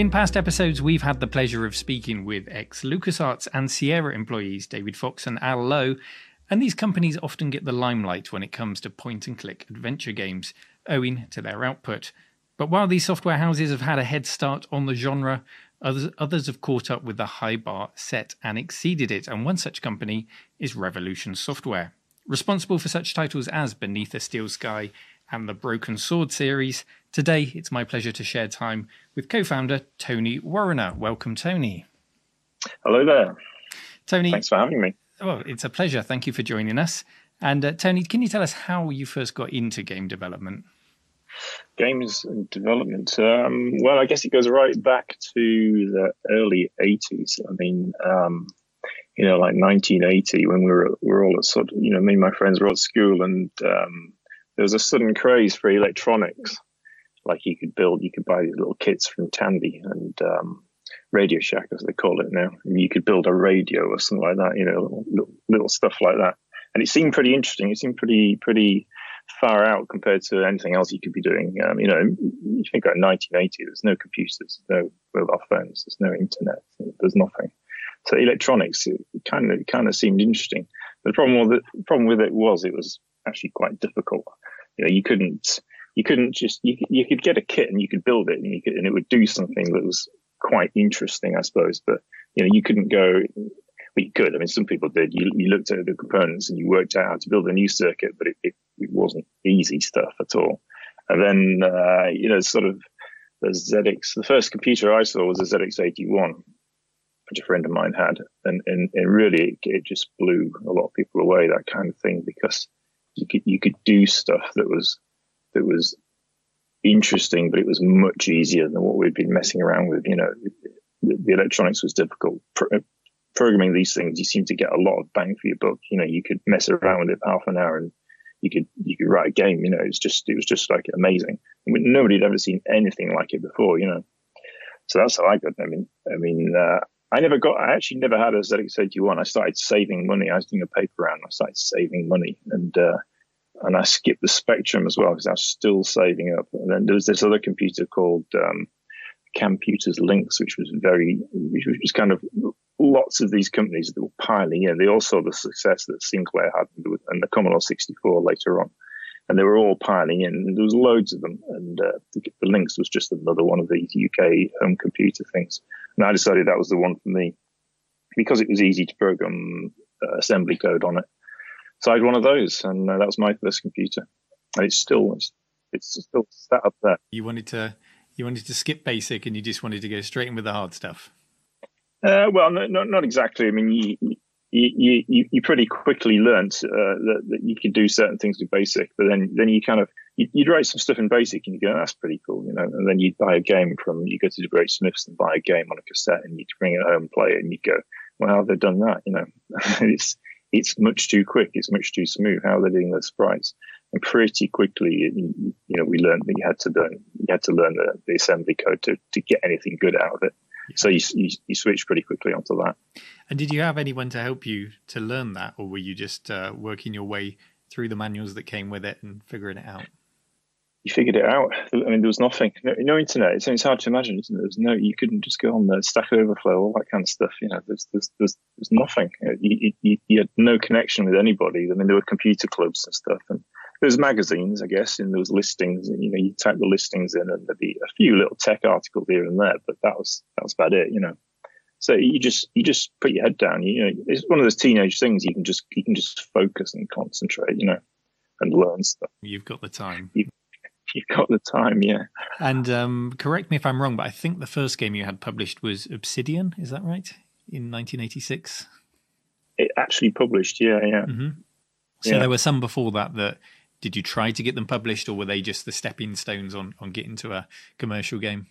In past episodes, we've had the pleasure of speaking with ex LucasArts and Sierra employees David Fox and Al Lowe, and these companies often get the limelight when it comes to point and click adventure games, owing to their output. But while these software houses have had a head start on the genre, others, others have caught up with the high bar set and exceeded it, and one such company is Revolution Software. Responsible for such titles as Beneath a Steel Sky and the Broken Sword series, today it's my pleasure to share time with co founder Tony Warriner. Welcome, Tony. Hello there. Tony. Thanks for having me. Well, it's a pleasure. Thank you for joining us. And uh, Tony, can you tell us how you first got into game development? Games and development. Um, well, I guess it goes right back to the early 80s. I mean, um, you know, like 1980 when we were, we were all at sort of, you know, me and my friends were at school and um, there was a sudden craze for electronics. Like you could build, you could buy these little kits from Tandy and um, Radio Shack, as they call it now. And you could build a radio or something like that, you know, little, little, stuff like that. And it seemed pretty interesting. It seemed pretty, pretty far out compared to anything else you could be doing. Um, you know, you think about 1980, there's no computers, no mobile phones, there's no internet, there's nothing. So electronics, it kind of, kind of seemed interesting. The problem with it, the problem with it was it was actually quite difficult. You know, you couldn't, you couldn't just, you, you could get a kit and you could build it and could, and it would do something that was quite interesting, I suppose. But, you know, you couldn't go, well, you could. I mean, some people did. You, you looked at the components and you worked out how to build a new circuit, but it, it, it wasn't easy stuff at all. And then, uh, you know, sort of the ZX, the first computer I saw was a ZX81, which a friend of mine had. And, and, and really, it, it just blew a lot of people away, that kind of thing, because you could, you could do stuff that was, that was interesting, but it was much easier than what we'd been messing around with. You know, the, the electronics was difficult programming these things, you seem to get a lot of bang for your buck. You know, you could mess around with it half an hour and you could you could write a game. You know, it's just it was just like amazing. I mean, nobody had ever seen anything like it before. You know, so that's how I got. I mean, I mean, uh, I never got. I actually never had a ZX81. I started saving money. I was doing a paper round. I started saving money, and uh, and I skipped the Spectrum as well because I was still saving up. And then there was this other computer called um, Camputers Lynx, which was very, which was kind of lots of these companies that were piling in. They all saw the success that Sinclair had and the Commodore 64 later on. And they were all piling in. And there was loads of them. And uh, the, Lynx was just another one of these UK home computer things. And I decided that was the one for me because it was easy to program uh, assembly code on it. So I had one of those, and uh, that was my first computer. And it's still it's, it's still sat up there. You wanted to you wanted to skip basic, and you just wanted to go straight in with the hard stuff. Uh, well, no, not not exactly. I mean, you you you, you pretty quickly learnt uh, that, that you could do certain things with basic, but then then you kind of you'd write some stuff in basic and you go, oh, that's pretty cool, you know. And then you'd buy a game from you go to the Great Smiths and buy a game on a cassette and you'd bring it home and play it and you'd go, well, how have they done that? You know, it's it's much too quick, it's much too smooth. How are they doing the sprites? And pretty quickly, you, you know, we learned that you had to learn you had to learn the, the assembly code to to get anything good out of it. So you, you, you switch pretty quickly onto that. And did you have anyone to help you to learn that, or were you just uh, working your way through the manuals that came with it and figuring it out? You figured it out. I mean, there was nothing, no, no internet. It's, it's, hard to imagine, isn't it? There's no, you couldn't just go on the Stack Overflow, all that kind of stuff. You know, there's, there's, there's, there's nothing. You, you, you had no connection with anybody. I mean, there were computer clubs and stuff, and there's magazines, I guess, and there was listings. And, you know, you type the listings in, and there'd be a few little tech articles here and there, but that was that was about it. You know, so you just you just put your head down. You know, it's one of those teenage things. You can just you can just focus and concentrate. You know, and learn stuff. You've got the time. You, you've got the time, yeah. And um, correct me if I'm wrong, but I think the first game you had published was Obsidian. Is that right? In 1986. It actually published, yeah, yeah. Mm-hmm. So yeah. there were some before that that did you try to get them published, or were they just the stepping stones on on getting to a commercial game?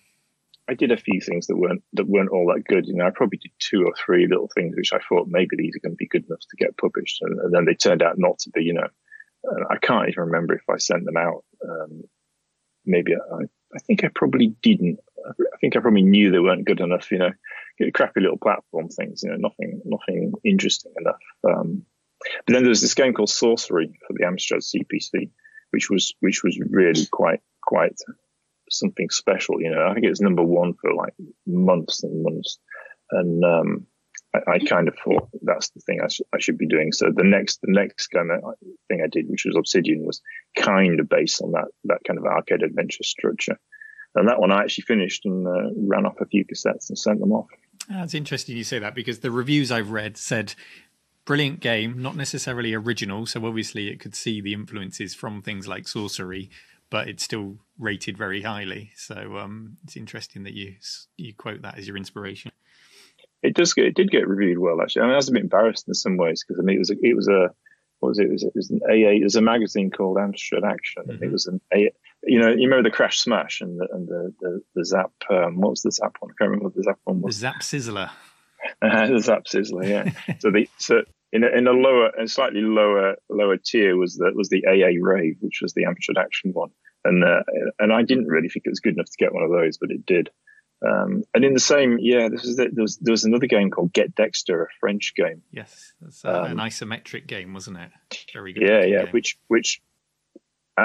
I did a few things that weren't that weren't all that good. You know, I probably did two or three little things which I thought maybe these are going to be good enough to get published, and, and then they turned out not to be. You know, I can't even remember if I sent them out. Um, maybe I, I think I probably didn't. I think I probably knew they weren't good enough. You know, crappy little platform things. You know, nothing nothing interesting enough. Um, but then there was this game called Sorcery for the Amstrad CPC, which was which was really quite quite something special. You know, I think it was number one for like months and months, and um, I, I, kind of thought that's the thing I, sh- I, should be doing. So the next the next kind of thing I did, which was Obsidian, was kind of based on that that kind of arcade adventure structure. And that one I actually finished and uh, ran off a few cassettes and sent them off. That's interesting you say that because the reviews I've read said brilliant game, not necessarily original. So obviously it could see the influences from things like sorcery, but it's still rated very highly. So um, it's interesting that you you quote that as your inspiration. It does get, it did get reviewed well actually. I mean, I was a bit embarrassed in some ways because I mean it was a, it was a what was it? It was, it was an AA. There's a magazine called Amstrad Action. Mm-hmm. It was an A. You know, you remember the Crash Smash and the and the the, the Zap. Um, what was the Zap one? I can't remember what the Zap one was. The Zap Sizzler. Uh, the Zap Sizzler. Yeah. so the so in a, in a lower and slightly lower lower tier was the was the AA Rave, which was the Amstrad Action one, and uh, and I didn't really think it was good enough to get one of those, but it did. Um, and in the same, yeah, this is the, there was there was another game called Get Dexter, a French game. Yes, uh, um, an isometric game, wasn't it? Very good. Yeah, yeah, game. which which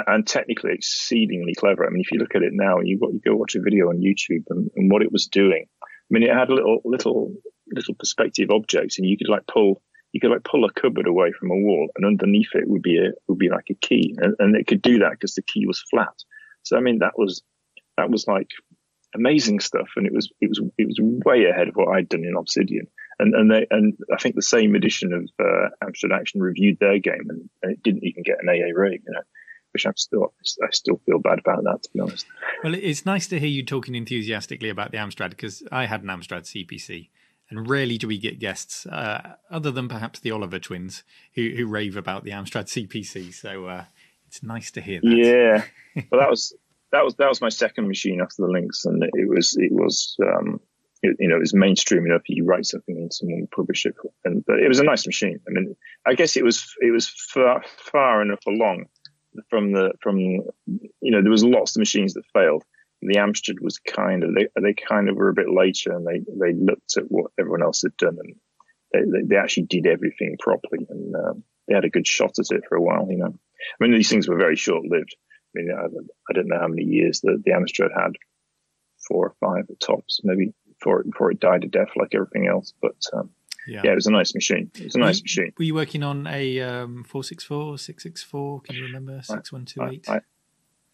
and technically exceedingly clever. I mean, if you look at it now, you you go watch a video on YouTube and, and what it was doing. I mean, it had little little little perspective objects, and you could like pull you could like pull a cupboard away from a wall, and underneath it would be a would be like a key, and, and it could do that because the key was flat. So I mean, that was that was like amazing stuff, and it was it was it was way ahead of what I'd done in Obsidian. And and they and I think the same edition of uh, Amstrad Action reviewed their game, and, and, it didn't even get an AA rating. You know, which I'm still I still feel bad about that to be honest. Well, it's nice to hear you talking enthusiastically about the Amstrad because I had an Amstrad CPC. And rarely do we get guests, uh, other than perhaps the Oliver twins, who, who rave about the Amstrad CPC. So uh, it's nice to hear that. Yeah, well, that was that was that was my second machine after the Lynx, and it was it was um, it, you know it was mainstream enough. You write something and someone would publish it, and but it was a nice machine. I mean, I guess it was it was far far enough along from the from you know there was lots of machines that failed. The Amstrad was kind of they they kind of were a bit later, and they they looked at what everyone else had done, and they they, actually did everything properly, and um, they had a good shot at it for a while. You know, I mean these things were very short lived. I mean, I, I don't know how many years the, the Amstrad had, four or five at tops, maybe before it, before it died a death like everything else. But um, yeah. yeah. it was a nice machine. It was a nice were, machine. Were you working on a um, 464, 664? Can you remember? 6128? I,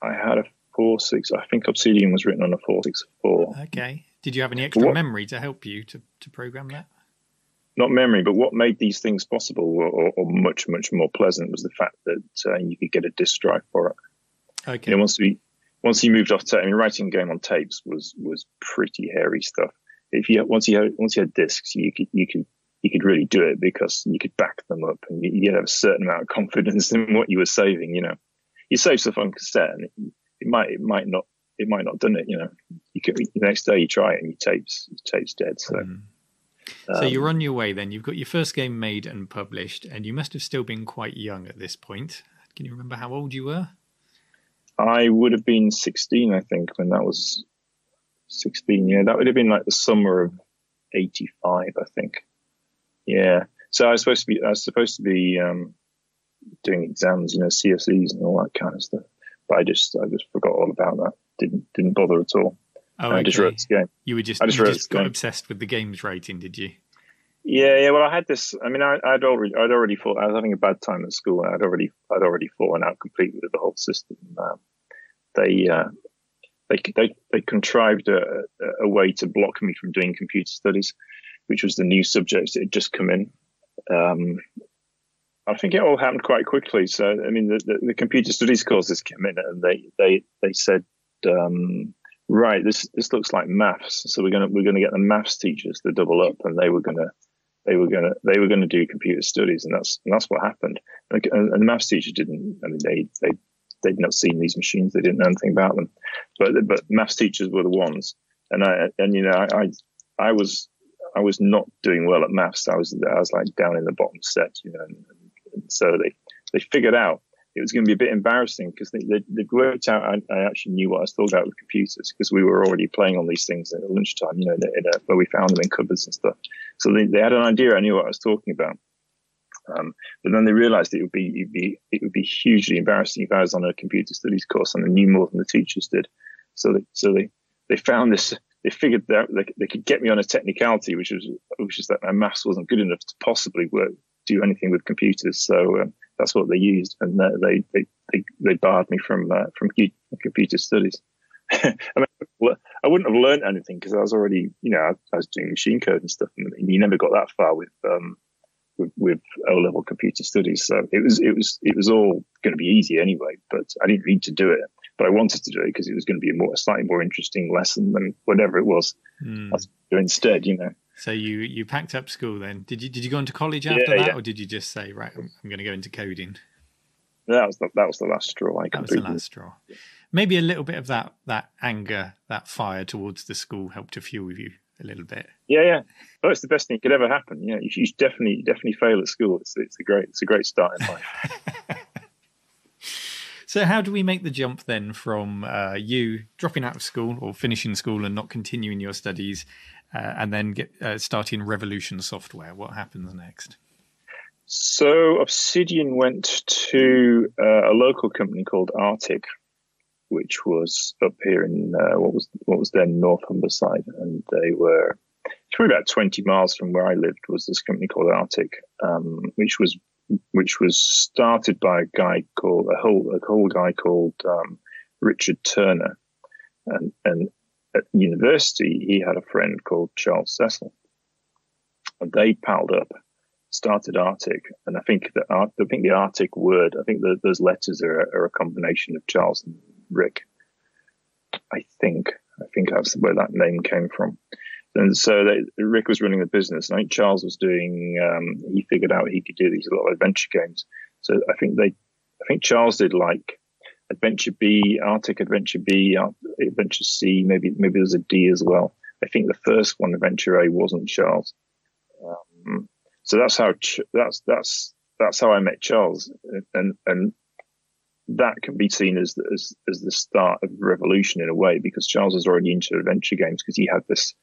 I, I, had a 46. I think Obsidian was written on a 464. Okay. Did you have any extra what, memory to help you to, to program that? Not memory, but what made these things possible or, or, or much, much more pleasant was the fact that uh, you could get a disk drive for it. Okay. You know, once we once he moved off tape, I mean, writing a game on tapes was was pretty hairy stuff. If you once you had once you had discs, you could you could you could really do it because you could back them up and you, you have a certain amount of confidence in what you were saving. You know, you save stuff on cassette and it, it might it might not it might not done it. You know, you could the next day you try it and your tapes your tapes dead. So. Mm. So you're on your way then. You've got your first game made and published, and you must have still been quite young at this point. Can you remember how old you were? I would have been 16, I think, when that was 16. Yeah, that would have been like the summer of 85, I think. Yeah. So I was supposed to be, I was supposed to be um, doing exams, you know, CSEs and all that kind of stuff. But I just, I just forgot all about that. Didn't, didn't bother at all. Oh, okay. I just wrote this game. You were just, I just, you just got game. obsessed with the games writing, did you? Yeah, yeah. Well, I had this. I mean, I, would already, I'd already thought I was having a bad time at school. I'd already, I'd already fallen out completely with the whole system. Um, they, uh, they, they, they contrived a, a, way to block me from doing computer studies, which was the new subject that had just come in. Um, I think it all happened quite quickly. So, I mean, the, the, the computer studies courses came in, and they, they, they said. Um, right, this this looks like maths. So we're gonna we're gonna get the maths teachers to double up, and they were gonna they were gonna they were gonna do computer studies, and that's and that's what happened. And, and the maths teacher didn't. I mean, they they they'd not seen these machines, they didn't know anything about them. But but maths teachers were the ones, and I and you know I I, I was I was not doing well at maths. I was I was like down in the bottom set, you know, and, and so they they figured out it was going to be a bit embarrassing because they, they, worked out I, I, actually knew what I was talking about with computers because we were already playing on these things at lunchtime, you know, in in a, where we found them in cupboards and stuff. So they, they had an idea I knew what I was talking about. Um, but then they realized it would be, it would be, it would be hugely embarrassing if I was on a computer studies course and I knew more than the teachers did. So they, so they, they found this. They figured that they, they could get me on a technicality, which was which is that my maths wasn't good enough to possibly work do anything with computers. So um, that's what they used, and they they they, they barred me from uh, from computer studies. I mean, I wouldn't have learned anything because I was already, you know, I, I, was doing machine code and stuff, and you never got that far with um, with, with O level computer studies. So it was it was it was all going to be easy anyway. But I didn't need to do it, but I wanted to do it because it was going to be a more a slightly more interesting lesson than whatever it was. Mm. instead, you know. So you you packed up school then? Did you did you go into college after yeah, that, yeah. or did you just say right, I'm, I'm, going to go into coding? That was the that was the last straw. I that was the last straw. Maybe a little bit of that that anger, that fire towards the school helped to fuel you a little bit. Yeah, yeah. Well, it's the best thing that could ever happen. Yeah, you, should definitely definitely fail at school. It's it's a great it's a great start in life. so, how do we make the jump then from uh, you dropping out of school or finishing school and not continuing your studies, uh, and then get uh, starting Revolution Software? What happens next? So, Obsidian went to uh, a local company called Artic, which was up here in uh, what was what was then North Humberside, and they were probably about 20 miles from where I lived. Was this company called Artic, um, which was which was started by a guy called a whole a whole guy called um, Richard Turner, and and at university he had a friend called Charles Cecil, and they palled up started Artic, and I think the I think the Artic word, I think the, those letters are, are, a combination of Charles and Rick. I think I think that's where that name came from. And so they, Rick was running the business. I think Charles was doing. Um, he figured out he could do these little adventure games. So I think they, I think Charles did like Adventure B, Artic Adventure B, Adventure C. Maybe maybe there's a D as well. I think the first one, Adventure A, wasn't Charles. Um, so that's how that's that's that's how I met Charles, and and that can be seen as, as as the start of revolution in a way because Charles was already into adventure games because he had this.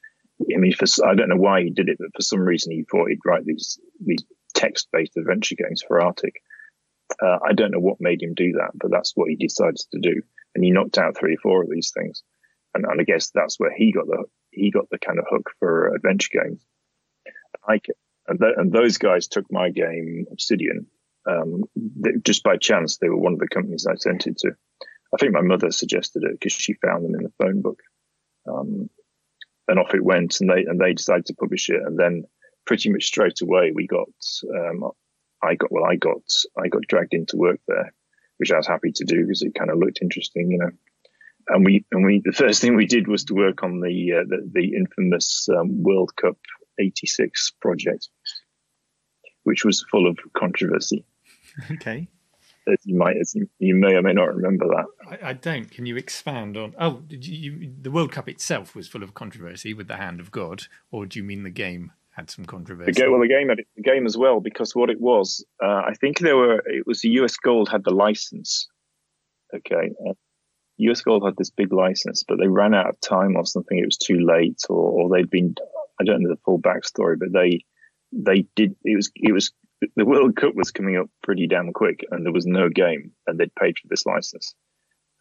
I mean, for, I don't know why he did it, but for some reason he thought he'd write these these text based adventure games for Artic. Uh, I don't know what made him do that, but that's what he decided to do, and he knocked out three or four of these things, and, and I guess that's where he got the he got the kind of hook for adventure games. I and, th- and those guys took my game Obsidian um, just by chance, they were one of the companies I sent it to. I think my mother suggested it because she found them in the phone book. Um, and off it went, and they and they decided to publish it. And then pretty much straight away, we got um, I got well, I got I got dragged into work there, which I was happy to do because it kind of looked interesting, you know. And we and we the first thing we did was to work on the uh, the, the, infamous um, World Cup '86 project, which was full of controversy. Okay. As you might, as you, you may or may not remember that. I, I don't. Can you expand on? Oh, you, the World Cup itself was full of controversy with the hand of God, or do you mean the game had some controversy? The game, well, the game had the game as well because what it was, uh, I think there were. It was the US Gold had the license. Okay, uh, US Gold had this big license, but they ran out of time or something. It was too late, or, or they'd been. I don't know the full backstory, but they they did. It was it was the World Cup was coming up pretty damn quick, and there was no game, and they'd paid for this license.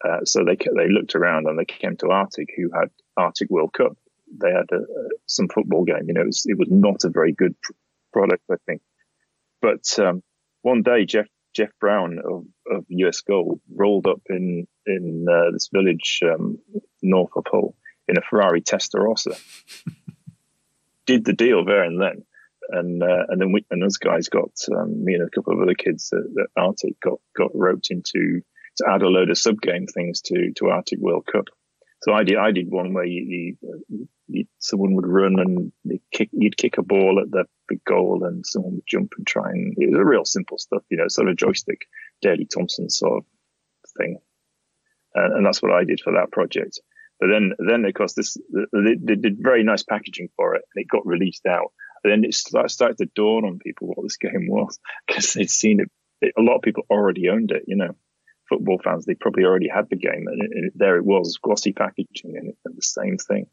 Uh, so they they looked around and they came to Artic, who had Artic World Cup. They had a, some football game. You know, it was, it was not a very good product, I think. But um, one day, Geoff Geoff Brown of, of US Gold rolled up in in uh, this village um, north of Hull in a Ferrari Testarossa. Did the deal there and then and uh, and then we and those guys got um, me and a couple of other kids at, Artic got got roped into to add a load of sub game things to to Artic World Cup. So I did I did one where you, you, you someone would run and kick, you'd kick a ball at the, the goal and someone would jump and try and it was a real simple stuff, you know, sort of joystick, Daley Thompson sort of thing, and, and that's what I did for that project. But then, then of course, this they, they did very nice packaging for it, and it got released out then it started to dawn on people what this game was because they'd seen it, A lot of people already owned it. You know, football fans they probably already had the game, and it, there it was, glossy packaging, and, and the same thing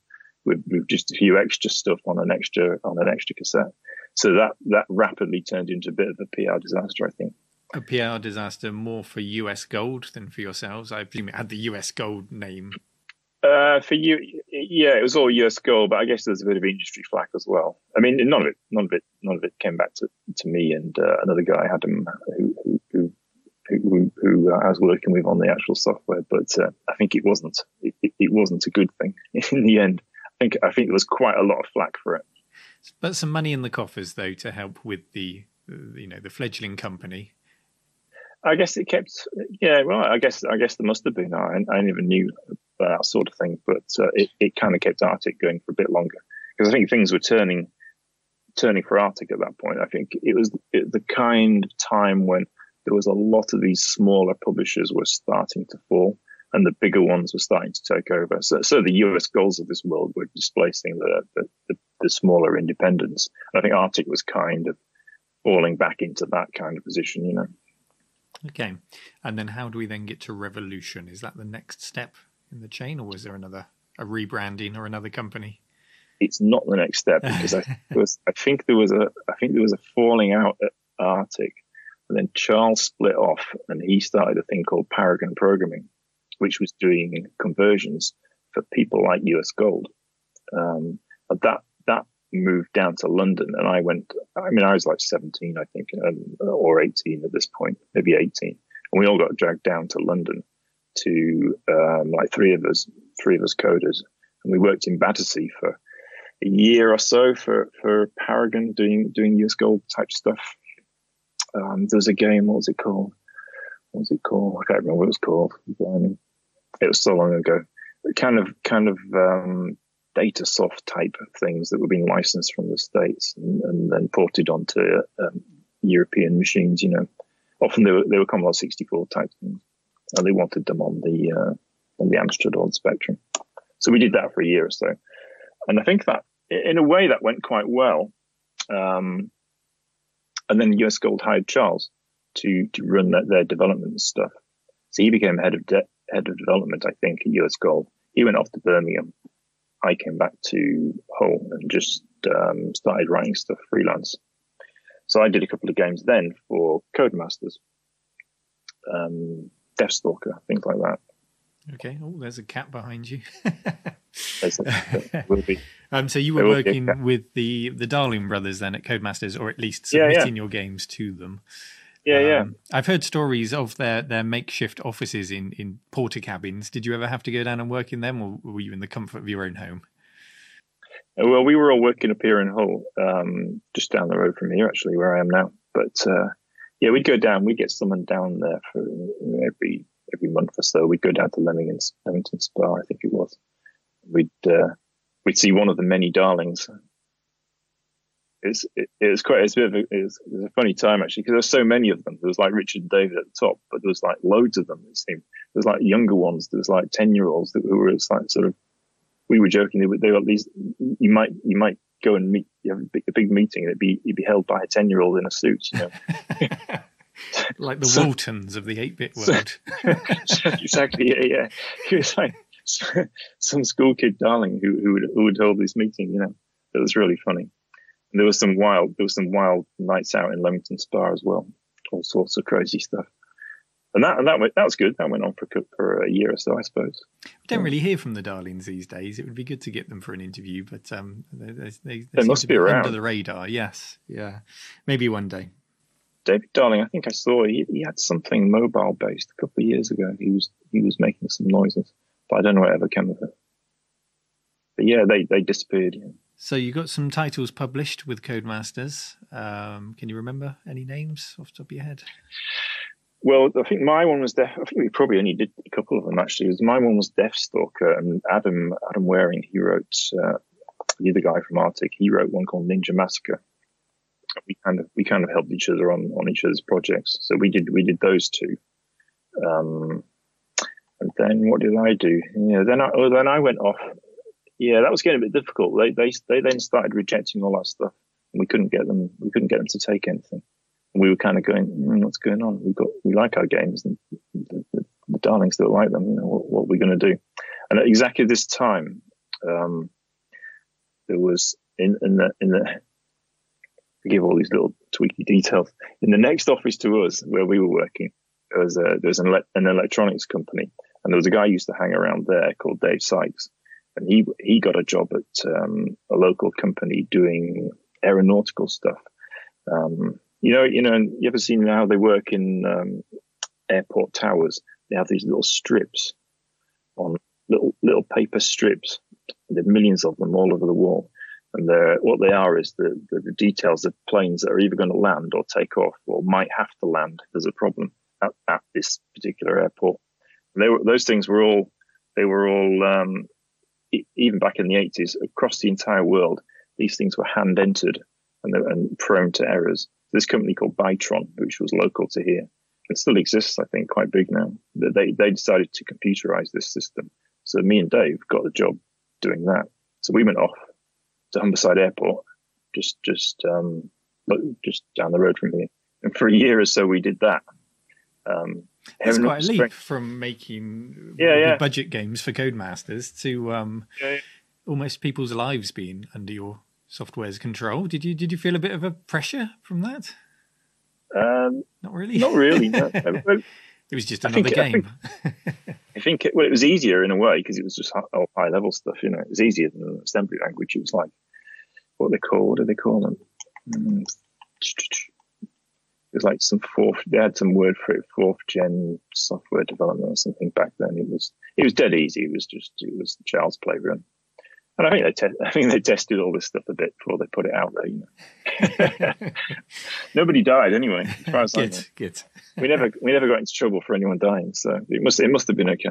with, with just a few extra stuff on an extra on an extra cassette. So that that rapidly turned into a bit of a PR disaster, I think. A PR disaster more for US Gold than for yourselves. I presume it had the US Gold name Uh, for you, yeah, it was all US Gold, but I guess there's a bit of industry flack as well. I mean, none of it, none of it, none of it came back to, to me and uh, another guy, Adam, who who who, who, who uh, I was working with on the actual software. But uh, I think it wasn't it, it, wasn't a good thing in the end. I think I think there was quite a lot of flack for it. But some money in the coffers though to help with the you know the fledgling company. I guess it kept, yeah. Well, I guess I guess there must have been. I, I never knew that sort of thing, but uh, it, it kind of kept Artic going for a bit longer because I think things were turning turning for Artic at that point. I think it was the kind of time when there was a lot of these smaller publishers were starting to fall and the bigger ones were starting to take over. So, so the US Golds of this world were displacing the, the, the, the smaller independents. And I think Artic was kind of falling back into that kind of position, you know. Okay. And then how do we then get to Revolution? Is that the next step in the chain, or was there another a rebranding or another company? It's not the next step because I was I think there was a I think there was a falling out at Artic, and then Charles split off and he started a thing called Paragon Programming, which was doing conversions for people like US Gold. Um, that that moved down to London, and I went. I mean, I was like 17, I think, or 18 at this point, maybe 18, and we all got dragged down to London to um, like three of us, three of us coders, and we worked in Battersea for a year or so for for Paragon, doing doing US Gold type stuff. Um, there was a game. What was it called? What was it called? I can't remember what it was called. It was so long ago. Kind of, kind of um, Datasoft type of things that were being licensed from the states and, and then ported onto um, European machines. You know, often they were they were Commodore 64 type things, and they wanted them on the uh, on the the Spectrum. So we did that for a year or so, and I think that in a way that went quite well. Um, and then US Gold hired Charles to to run their, their development stuff. So he became head of de- head of development, I think, at US Gold. He went off to Birmingham. I came back to Hull and just um, started writing stuff freelance. So I did a couple of games then for Codemasters, um, Deathstalker, things like that. Okay. Oh, there's a cat behind you. a, will be. Um, so you were working with the the Darling brothers then at Codemasters, or at least submitting yeah, yeah. your games to them. Yeah, um, yeah. I've heard stories of their, their makeshift offices in, in Portakabins. Did you ever have to go down and work in them, or were you in the comfort of your own home? Uh, well, we were all working up here in Hull, um, just down the road from here, actually, where I am now. But uh, yeah, we'd go down. We'd get someone down there for every every month or so. We'd go down to Leamington, Leamington Spa, I think it was. We'd uh, we'd see one of the many darlings it's it, it, was quite it's a bit of a, it was, it was a funny time actually because there's so many of them. There was like Richard and David at the top, but there was like loads of them. It seemed there was like younger ones. There was like ten year olds who were like sort of. We were joking. They were, they were at least you might you might go and meet have a big, a big meeting and it'd be you'd be held by a ten year old in a suit. You know. like the so, Waltons of the 8 bit world. So, exactly, yeah, yeah. He was like some school kid darling who, who, would, who would hold this meeting, you know. It was really funny there was some wild there was some wild nights out in Leamington Spa as well, all sorts of crazy stuff. And that and that went, that was good. That went on for for a year or so, I suppose. We don't really hear from the Darlings these days. It would be good to get them for an interview, but um, they, they, they, they must be, be around under the radar. Yes, yeah, maybe one day. David Darling, I think I saw he, he had something mobile based a couple of years ago. He was he was making some noises, but I don't know what ever came of it. But yeah, they they disappeared. Yeah. So you got some titles published with Codemasters. Um, can you remember any names off the top of your head? Well, I think my one was Death. I think we probably only did a couple of them actually. Was, My one was Deathstalker, and Adam Adam Waring he wrote uh, the other guy from Artic. He wrote one called Ninja Massacre. We kind of we kind of helped each other on on each other's projects. So we did we did those two. Um, and then what did I do? Yeah, then I oh, then I went off yeah, that was getting a bit difficult. They they they then started rejecting all our stuff, and we couldn't get them. We couldn't get them to take anything. We were kind of going, mm, "What's going on? We got we like our games, and the, the, the darlings don't like them. You know, what, what are we going to do?" And at exactly this time, um, there was in in the in the give all these little tweaky details in the next office to us where we were working. There was a there was an, an electronics company, And there was a guy used to hang around there called Dave Sykes, and he he got a job at um, a local company doing aeronautical stuff. Um, you know, you know, you ever seen how they work in um, airport towers? They have these little strips on little little paper strips. There are millions of them all over the wall, and what they are is the, the, the details of planes that are either going to land or take off, or might have to land. If there's a problem at, at this particular airport. And they were, those things were all they were all um, even back in the 80s across the entire world. These things were hand entered and, and prone to errors. This company called Bytron, which was local to here, it still exists, I think, quite big now. They they decided to computerize this system. So me and Dave got the job doing that. So we went off to Humberside Airport, just just um, just down the road from here. And for a year or so, we did that. Um, it's quite a leap from making yeah, yeah. budget games for Codemasters to um, yeah, yeah. almost people's lives being under your software's control. Did you did you feel a bit of a pressure from that? Um, not really. Not really. No. it was just another I think, game. I think, I think it, well, it was easier in a way because it was just high, high, level stuff. You know, it was easier than an assembly language. It was like what they call what do they call them? Mm. It was like some fourth. They had some word for it, fourth gen software development or something back then. It was it was dead easy. It was just it was child's playground. And I think they te- I think they tested all this stuff a bit before they put it out there. You know, nobody died anyway. As far as good, I know. good. we never we never got into trouble for anyone dying, so it must it must have been okay.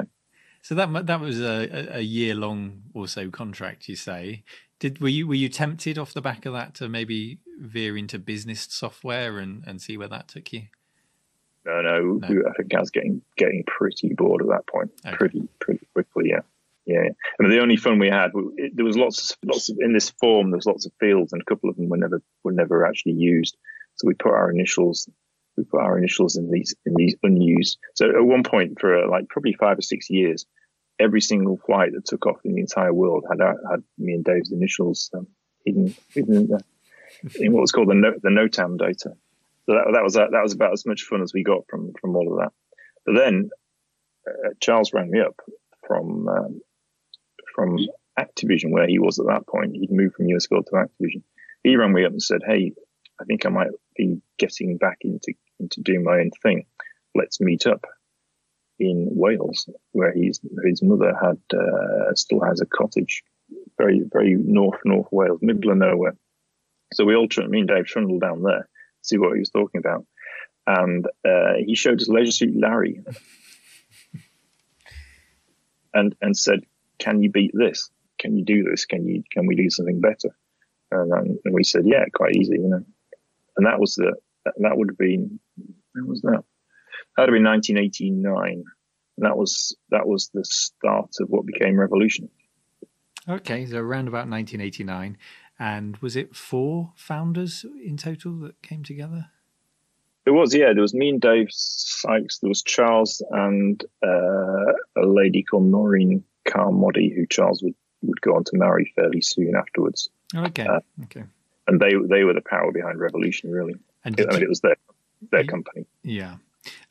So that that was a, a year long or so contract, you say. Did were you were you tempted off the back of that to maybe veer into business software and, and see where that took you? No, no, no. I think I was getting getting pretty bored at that point, okay. pretty pretty quickly. Yeah, yeah. Mean, the only fun we had, it, there was lots, lots of in this form. There was lots of fields, and a couple of them were never were never actually used. So we put our initials, we put our initials in these in these unused. So at one point, for uh, like probably five or six years, every single flight that took off in the entire world had had me and Dave's initials um, hidden hidden in, the, in, what was called the no, the NOTAM data. So that, that was that was about as much fun as we got from from all of that. But then uh, Charles rang me up from um, from Activision, where he was at that point. He'd moved from US Gold to Activision. He rang me up and said, "Hey, I think I might be getting back into into doing my own thing. Let's meet up in Wales, where his his mother had uh, still has a cottage, very very north North Wales, middle of nowhere. So we all, me and Dave, trundled down there, to see what he was talking about, and uh, he showed us Leisure Suit Larry, and and said, can you beat this? Can you do this? Can you can we do something better? And, um, and we said, yeah, quite easy, you know. And that was the that would have been when was that? That would have been 1989, and that was that was the start of what became Revolution. Okay, so around about 1989, and was it four founders in total that came together? There was, yeah. There was me and Dave Sykes. There was Charles and uh, a lady called Noreen Carmody, who Charles would, would go on to marry fairly soon afterwards. Okay. Uh, okay. And they they were the power behind Revolution, really. And I mean, you, it was their their you, company. Yeah.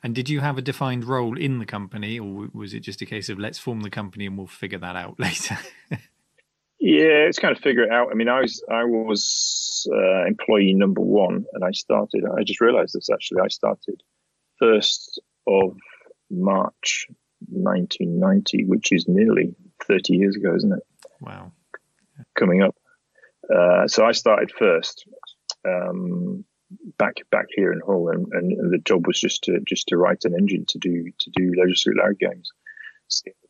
And did you have a defined role in the company, or was it just a case of let's form the company and we'll figure that out later? yeah, it's kind of figure it out. I mean, I was I was uh, employee number one, and I started. I just realised this actually. I started first of March 1990, which is nearly 30 years ago, isn't it? Wow. Coming up. Uh, so I started first um, back back here in Hull, and, and, and, the job was just to just to write an engine to do to do Leisure Suit Larry games,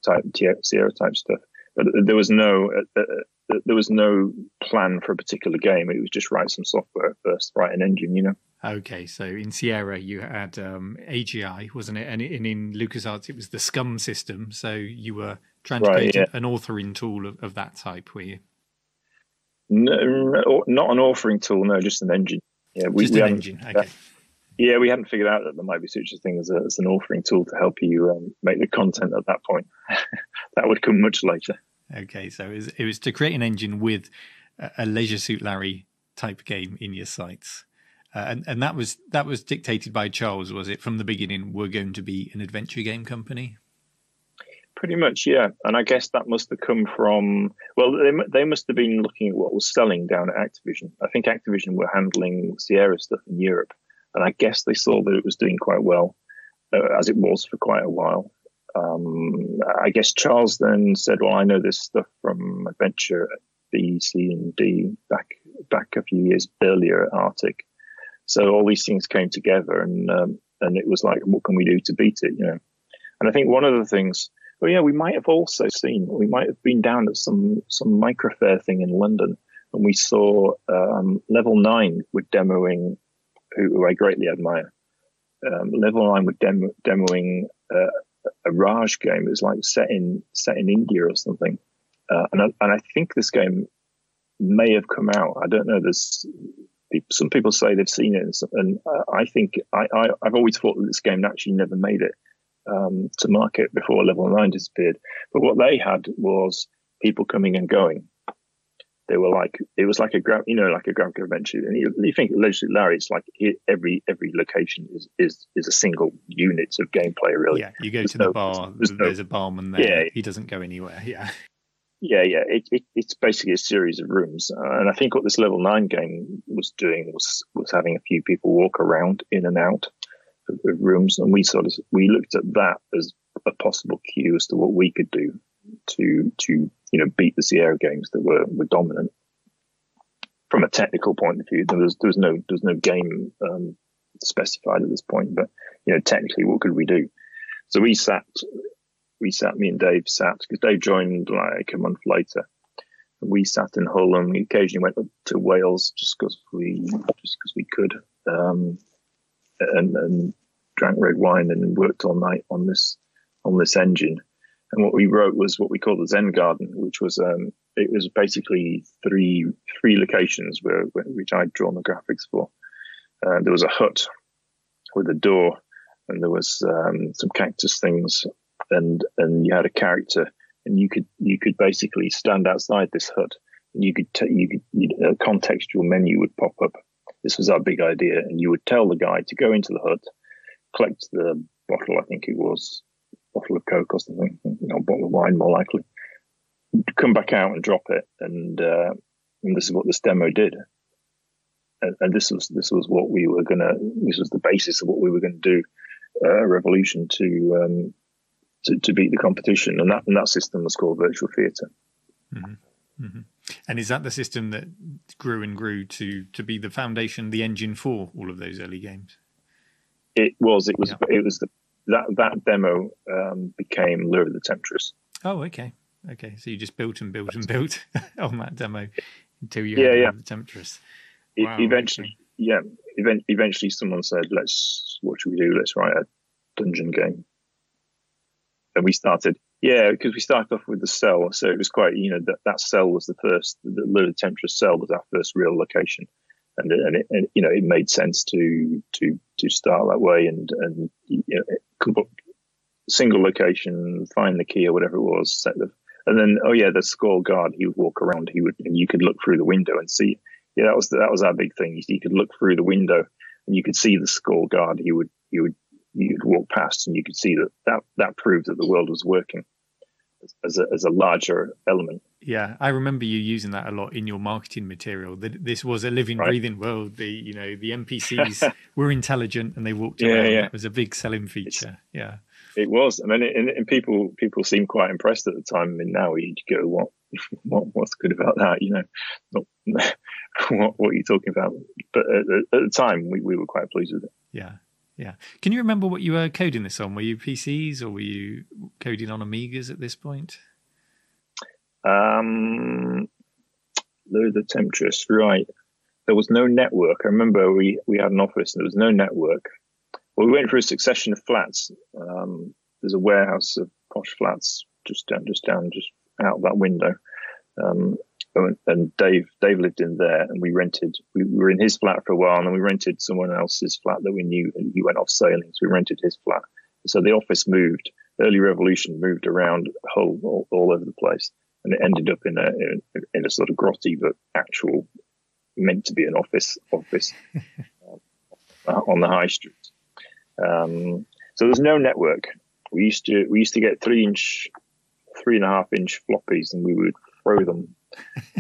type Sierra type stuff. But there was no uh, uh, there was no plan for a particular game. It was just write some software first, write an engine, you know. Okay, so in Sierra you had um, AGI, wasn't it? And in, in LucasArts it was the SCUMM system. So you were trying to right, create yeah. an authoring tool of, of, that type, were you? No, not an authoring tool. No, just an engine. Yeah, we, just we an engine. Okay. Yeah, we hadn't figured out that there might be such a thing as, a, as an authoring tool to help you um, make the content at that point. that would come much later. Okay, so it was, it was to create an engine with a, a Leisure Suit Larry type game in your sights. Uh, and and that was that was dictated by Charles, was it? From the beginning, we're going to be an adventure game company. Pretty much, yeah. And I guess that must have come from well, they they must have been looking at what was selling down at Activision. I think Activision were handling Sierra stuff in Europe, and I guess they saw that it was doing quite well, uh, as it was for quite a while. Um, I guess Charles then said, "Well, I know this stuff from Adventure B, C, and D back back a few years earlier at Artic." So all these things came together, and um, and it was like, what can we do to beat it? You know. And I think one of the things well, yeah, we might have also seen, we might have been down at some some microfair thing in London, and we saw um, Level Nine were demoing, who, who I greatly admire. Um, Level Nine were demo, demoing uh, a Raj game. It was like set in set in India or something, uh, and I, and I think this game may have come out. I don't know. There's some people say they've seen it, and, uh, I think I, I have always thought that this game actually never made it um, to market before Level 9 disappeared. But what they had was people coming and going. They were like, it was like a, you know, like a graphic adventure. And you, you think, Leisure Larry, it's like every every location is, is is a single unit of gameplay, really. Yeah, you go there's to no, the bar, there's, there's, no, a barman there. Yeah, he doesn't go anywhere. Yeah. Yeah, yeah. It, it, it's basically a series of rooms, uh, and I think what this level nine game was doing was was having a few people walk around in and out of, rooms, and we sort of we looked at that as a possible cue as to what we could do to to you know beat the Sierra games that were were dominant from a technical point of view. There was there was no there was no game um, specified at this point, but you know technically what could we do? So we sat we sat me and Dave sat because Dave joined like a month later. And we sat in Hull and we occasionally went to Wales just because we just because we could. Um, and, and drank red wine and worked all night on this on this engine. And what we wrote was what we call the Zen Garden, which was um, it was basically three three locations where, where which I'd drawn the graphics for. Uh, there was a hut with a door, and there was um, some cactus things, and and you had a character, and you could you could basically stand outside this hut, and you could t- you could a contextual menu would pop up, this was our big idea. And you would tell the guy to go into the hut, collect the bottle, I think it was, bottle of Coke or something, you bottle of wine more likely, come back out and drop it. And, uh, and this is what this demo did. And, and this was this was what we were gonna. This was the basis of what we were going to do. Uh, revolution to, um, to to beat the competition, and that and that system was called virtual theater. Mm-hmm. Mm-hmm. And is that the system that grew and grew to to be the foundation, the engine for all of those early games? It was. It was. Yeah. It was the, that that demo um, became Lure of the Temptress. Oh, okay, okay. So you just built and built and built on that demo until you yeah, had yeah. the Temptress. Wow, eventually, okay. yeah. Eventually, someone said, "Let's what should we do? Let's write a dungeon game." And we started yeah, because we started off with the cell, so it was quite you know that that cell was the first the Lure Temptress cell was our first real location, and and, it, and you know it made sense to to to start that way and and you know single location, find the key or whatever it was, set the and then oh yeah, the Skorl guard he would walk around, he would and you could look through the window and see. Yeah, that was that was our big thing. You could look through the window and you could see the Skorl guard. He would he would you'd walk past and you could see that that, that proved that the world was working as a, as a larger element. Yeah, I remember you using that a lot in your marketing material. That this was a living, right. breathing world. The you know the NPCs were intelligent and they walked yeah, around. Yeah. It was a big selling feature. It's, yeah, it was. I mean, and, and, people people seemed quite impressed at the time. I mean, now you go, what what what's good about that? You know, not, what what are you talking about? But at, at the time, we, we were quite pleased with it. Yeah, yeah. Can you remember what you were coding this on? Were you PCs or were you coding on Amigas at this point? Um, the Temptress, right. There was no network. I remember we, we had an office and there was no network. Well, we went through a succession of flats. Um, there's a warehouse of posh flats just down, just down, just out that window. Um, and Dave Dave lived in there, and we rented. We were in his flat for a while, and then we rented someone else's flat that we knew, and he went off sailing, so we rented his flat. So the office moved. Early Revolution moved around Hull all, all over the place, and it ended up in a in, in, a sort of grotty but actual meant to be an office office uh, on the high street. Um, so there's no network. We used to we used to get three inch three and a half inch floppies, and we would throw them.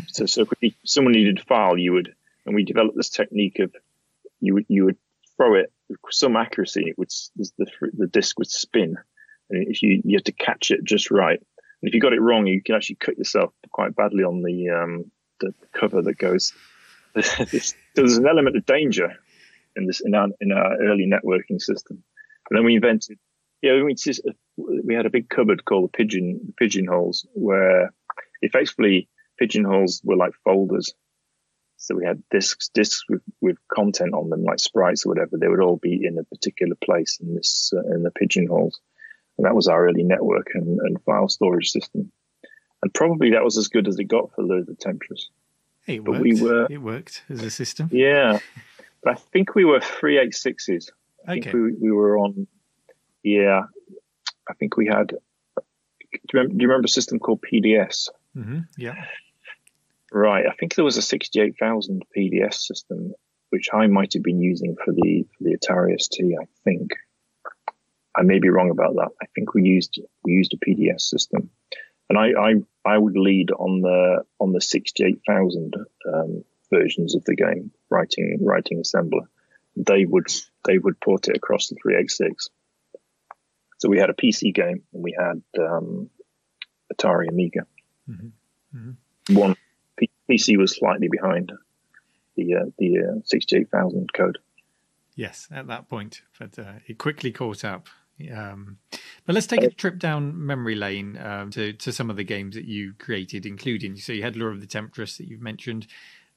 So, so if someone needed a file, you would, and we developed this technique of you would you would throw it with some accuracy. It would the the disc would spin, and if you you had to catch it just right. And if you got it wrong, you can actually cut yourself quite badly on the um, the cover that goes. There's an element of danger in this in our in our early networking system. And then we invented, yeah, we just we had a big cupboard called the pigeon pigeonholes, where effectively pigeonholes were like folders. So we had discs, discs with, with content on them, like sprites or whatever. They would all be in a particular place in this uh, in the pigeonholes, and that was our early network and, and file storage system. And probably that was as good as it got for the, the Temptress. It but worked. We were, it worked as a system. Yeah, but I think we were three eight sixes. I okay. think we, we were on. Yeah, I think we had. Do you remember, do you remember a system called PDS? Mm-hmm. Yeah. Right. I think there was a sixty-eight thousand PDS system, which I might have been using for the for the Atari ST. I think. I may be wrong about that. I think we used we used a PDS system, and I I, I would lead on the on the sixty-eight thousand um, versions of the game, writing writing assembler. They would they would port it across the 386. So we had a PC game and we had um, Atari Amiga. Mm-hmm. Mm-hmm. One PC was slightly behind the uh, the uh, 68000 code. Yes, at that point, but uh, it quickly caught up. Um, but let's take a trip down memory lane um, to to some of the games that you created, including so you had Lure of the Temptress that you've mentioned,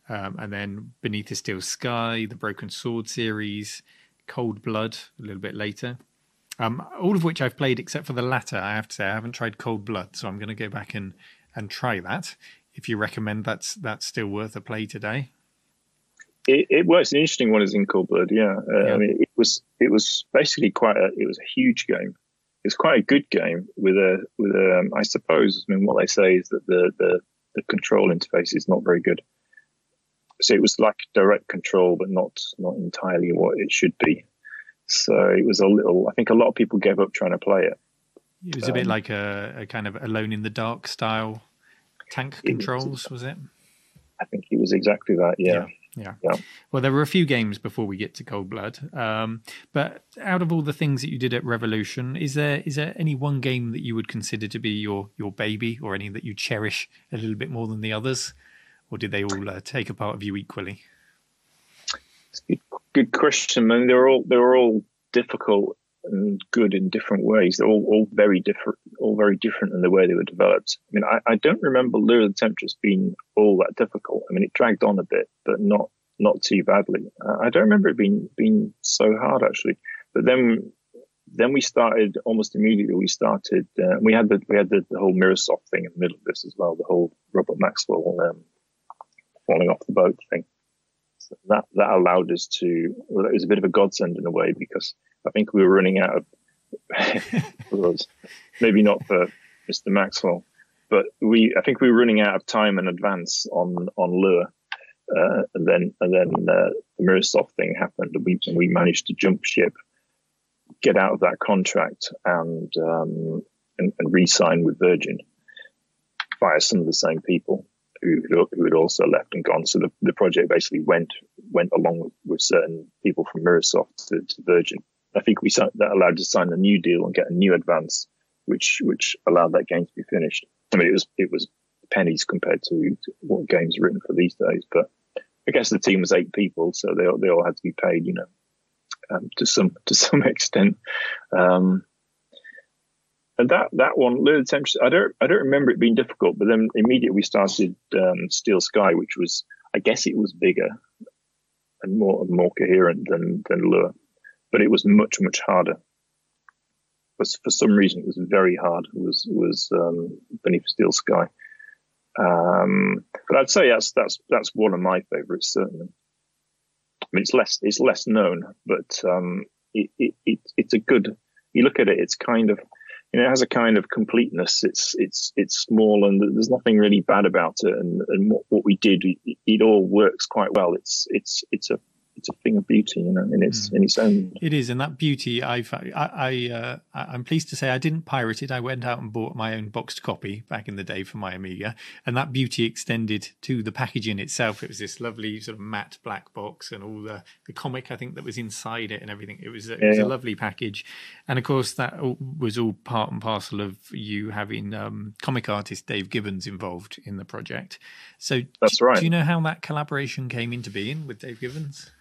um, and then Beneath the Steel Sky, the Broken Sword series, Cold Blood a little bit later. Um, all of which I've played except for the latter. I have to say I haven't tried Cold Blood, so I'm going to go back and and try that. If you recommend that's that's still worth a play today. It, it was an interesting one is in Cold Blood. Yeah, uh, yeah. I mean it was it was basically quite a it was a huge game. It's quite a good game with a with a um, I suppose I mean what they say is that the the the control interface is not very good so it was like direct control, but not not entirely what it should be. So it was a little. I think a lot of people gave up trying to play it. It was um, a bit um, like a, a, kind of alone in the dark style tank controls, was, it? I think it was exactly that. Yeah. yeah. Yeah. Well, there were a few games before we get to Cold Blood, um, but out of all the things that you did at Revolution, is there is there any one game that you would consider to be your your baby, or any that you cherish a little bit more than the others? or did they all uh, take a part of you equally? Good, good question. I mean, they're all they're all difficult and good in different ways. They're all, all very different, all very different in the way they were developed. I mean, I, I don't remember Lure of the Temptress being all that difficult. I mean, it dragged on a bit, but not not too badly. Uh, I don't remember it being being so hard actually. But then then we started almost immediately. We started. Uh, we had the we had the, the whole Mirrorsoft thing in the middle of this as well. The whole Robert Maxwell um, falling off the boat thing. That that allowed us to. Well, it was a bit of a godsend in a way because I think we were running out of. maybe not for Mr. Maxwell, but we I think we were running out of time in advance on on lure. Uh, and then and then uh, the Mirrorsoft thing happened, and we we managed to jump ship, get out of that contract, and um, and, and re-sign with Virgin via some of the same people who, who had also left and gone. So the, the project basically went went along with, with certain people from Mirrorsoft to, to Virgin. I think we that allowed to sign a new deal and get a new advance, which which allowed that game to be finished. I mean, it was it was pennies compared to, to what games are written for these days, but I guess the team was eight people, so they they all had to be paid, you know, um, to some to some extent. Um, and that that one, Lure Temptress, I don't I don't remember it being difficult, but then immediately we started um, Steel Sky, which was I guess it was bigger and more more coherent than than Lure, but it was much much harder. But for some reason, it was very hard. It was was um, Beneath Steel Sky. Um, but I'd say that's that's that's one of my favorites certainly. I mean, it's less it's less known, but um, it, it, it, it's a good. You look at it, it's kind of you know, it has a kind of completeness. It's it's it's small and there's nothing really bad about it. And and what, what we did, it, it, all works quite well. It's it's it's a it's a thing of beauty, you know, in its mm. in its own. It is, and that beauty, I've, I, I, uh, I'm pleased to say, I didn't pirate it. I went out and bought my own boxed copy back in the day for my Amiga, and that beauty extended to the packaging itself. It was this lovely sort of matte black box, and all the the comic I think that was inside it and everything. It was, it yeah, was yeah. a lovely package, and of course that was all part and parcel of you having um, comic artist Dave Gibbons involved in the project. So that's right. Do you know how that collaboration came into being with Dave Gibbons?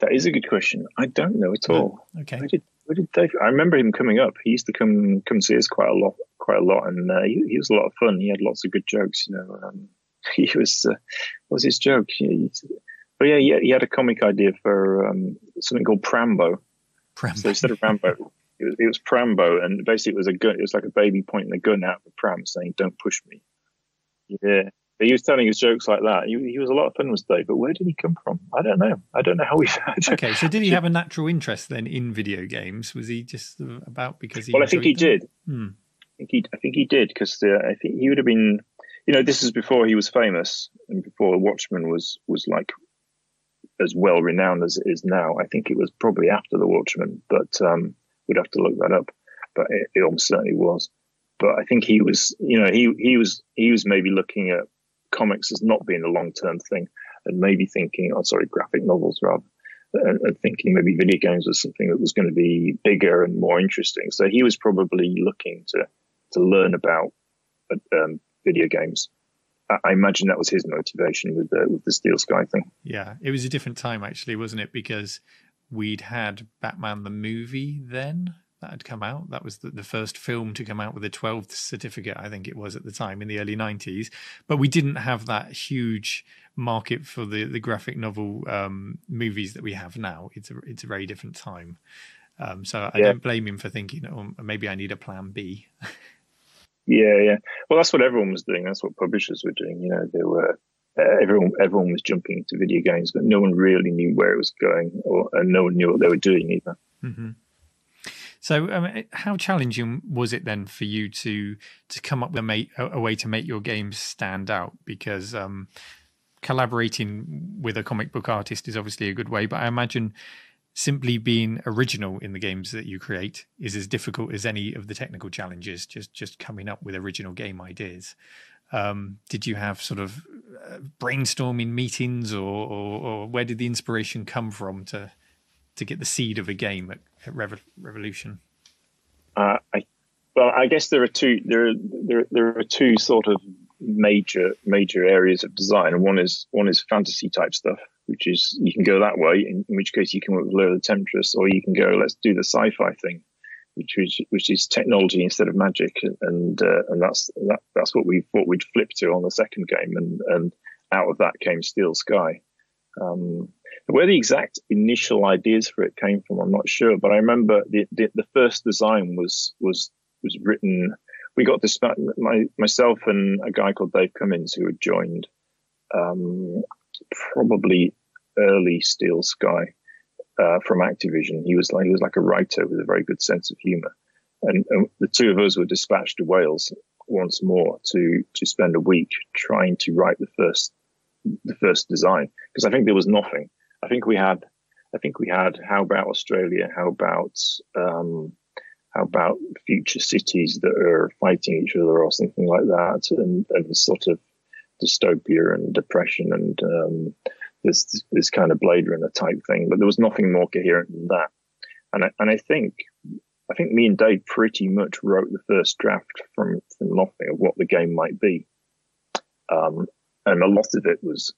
That is a good question. I don't know at all. okay. Where did, where did Dave? I remember him coming up. He used to come come see us quite a lot, quite a lot, and uh, he, he, was a lot of fun. He had lots of good jokes. You know, um, he was. Uh, what was his joke? He, but yeah, he, he, had a comic idea for um, something called Prambo. Prambo. So instead of Rambo, it was, it was Prambo, and basically it was a gun. It was like a baby pointing a gun out of the pram, saying "Don't push me." Yeah, he was telling his jokes like that. He, he was a lot of fun with Dave, but where did he come from? I don't know. I don't know how he. okay, so did he have a natural interest then in video games? Was he just about because he? Well, I think he them? did. Hmm. I think he. I think he did because uh, I think he would have been. You know, this is before he was famous and before Watchmen was was like as well renowned as it is now. I think it was probably after the Watchmen, but um, we'd have to look that up. But it, it almost certainly was. But I think he was, you know, he he was he was maybe looking at comics as not being a long term thing, and maybe thinking, oh, sorry, graphic novels rather, and, and, thinking maybe video games was something that was going to be bigger and more interesting. So he was probably looking to to learn about um, video games. I, I imagine that was his motivation with the with the Steel Sky thing. Yeah, it was a different time actually, wasn't it? Because we'd had Batman the movie then that had come out. That was the, the, first film to come out with a 12th certificate, I think it was at the time in the early 90s. But we didn't have that huge market for the, the graphic novel um, movies that we have now. It's a, it's a very different time. Um, so I yeah. don't blame him for thinking, oh, maybe I need a plan B. yeah, yeah. Well, that's what everyone was doing. That's what publishers were doing. You know, they were uh, everyone everyone was jumping into video games, but no one really knew where it was going, or and no one knew what they were doing either. Mm-hmm. So, um, how challenging was it then for you to to come up with a, a way to make your games stand out? Because um, collaborating with a comic book artist is obviously a good way, but I imagine simply being original in the games that you create is as difficult as any of the technical challenges. Just just coming up with original game ideas. Um, did you have sort of uh, brainstorming meetings, or, or, or where did the inspiration come from to to get the seed of a game at, at Revolution? Uh, I, well, I guess there are two there are, there there are two sort of major major areas of design, one is one is fantasy type stuff, which is you can go that way, in, in which case you can work with the Temptress, or you can go let's do the sci-fi thing, which is which is technology instead of magic, and uh, and that's that, that's what we thought we'd flip to on the second game, and and out of that came Steel Sky. Um, where the exact initial ideas for it came from, I'm not sure, but I remember the, the, the first design was was was written. We got this my myself and a guy called Dave Cummins who had joined um, probably early Steel Sky uh, from Activision. He was like he was like a writer with a very good sense of humor, and, and the two of us were dispatched to Wales once more to to spend a week trying to write the first the first design because I think there was nothing. I think we had, I think we had. How about Australia? How about um, how about future cities that are fighting each other or something like that, and, and sort of dystopia and depression and um, this this kind of Blade Runner type thing. But there was nothing more coherent than that. And I, and I think I think me and Dave pretty much wrote the first draft from from nothing of what the game might be. Um, and a lot of it was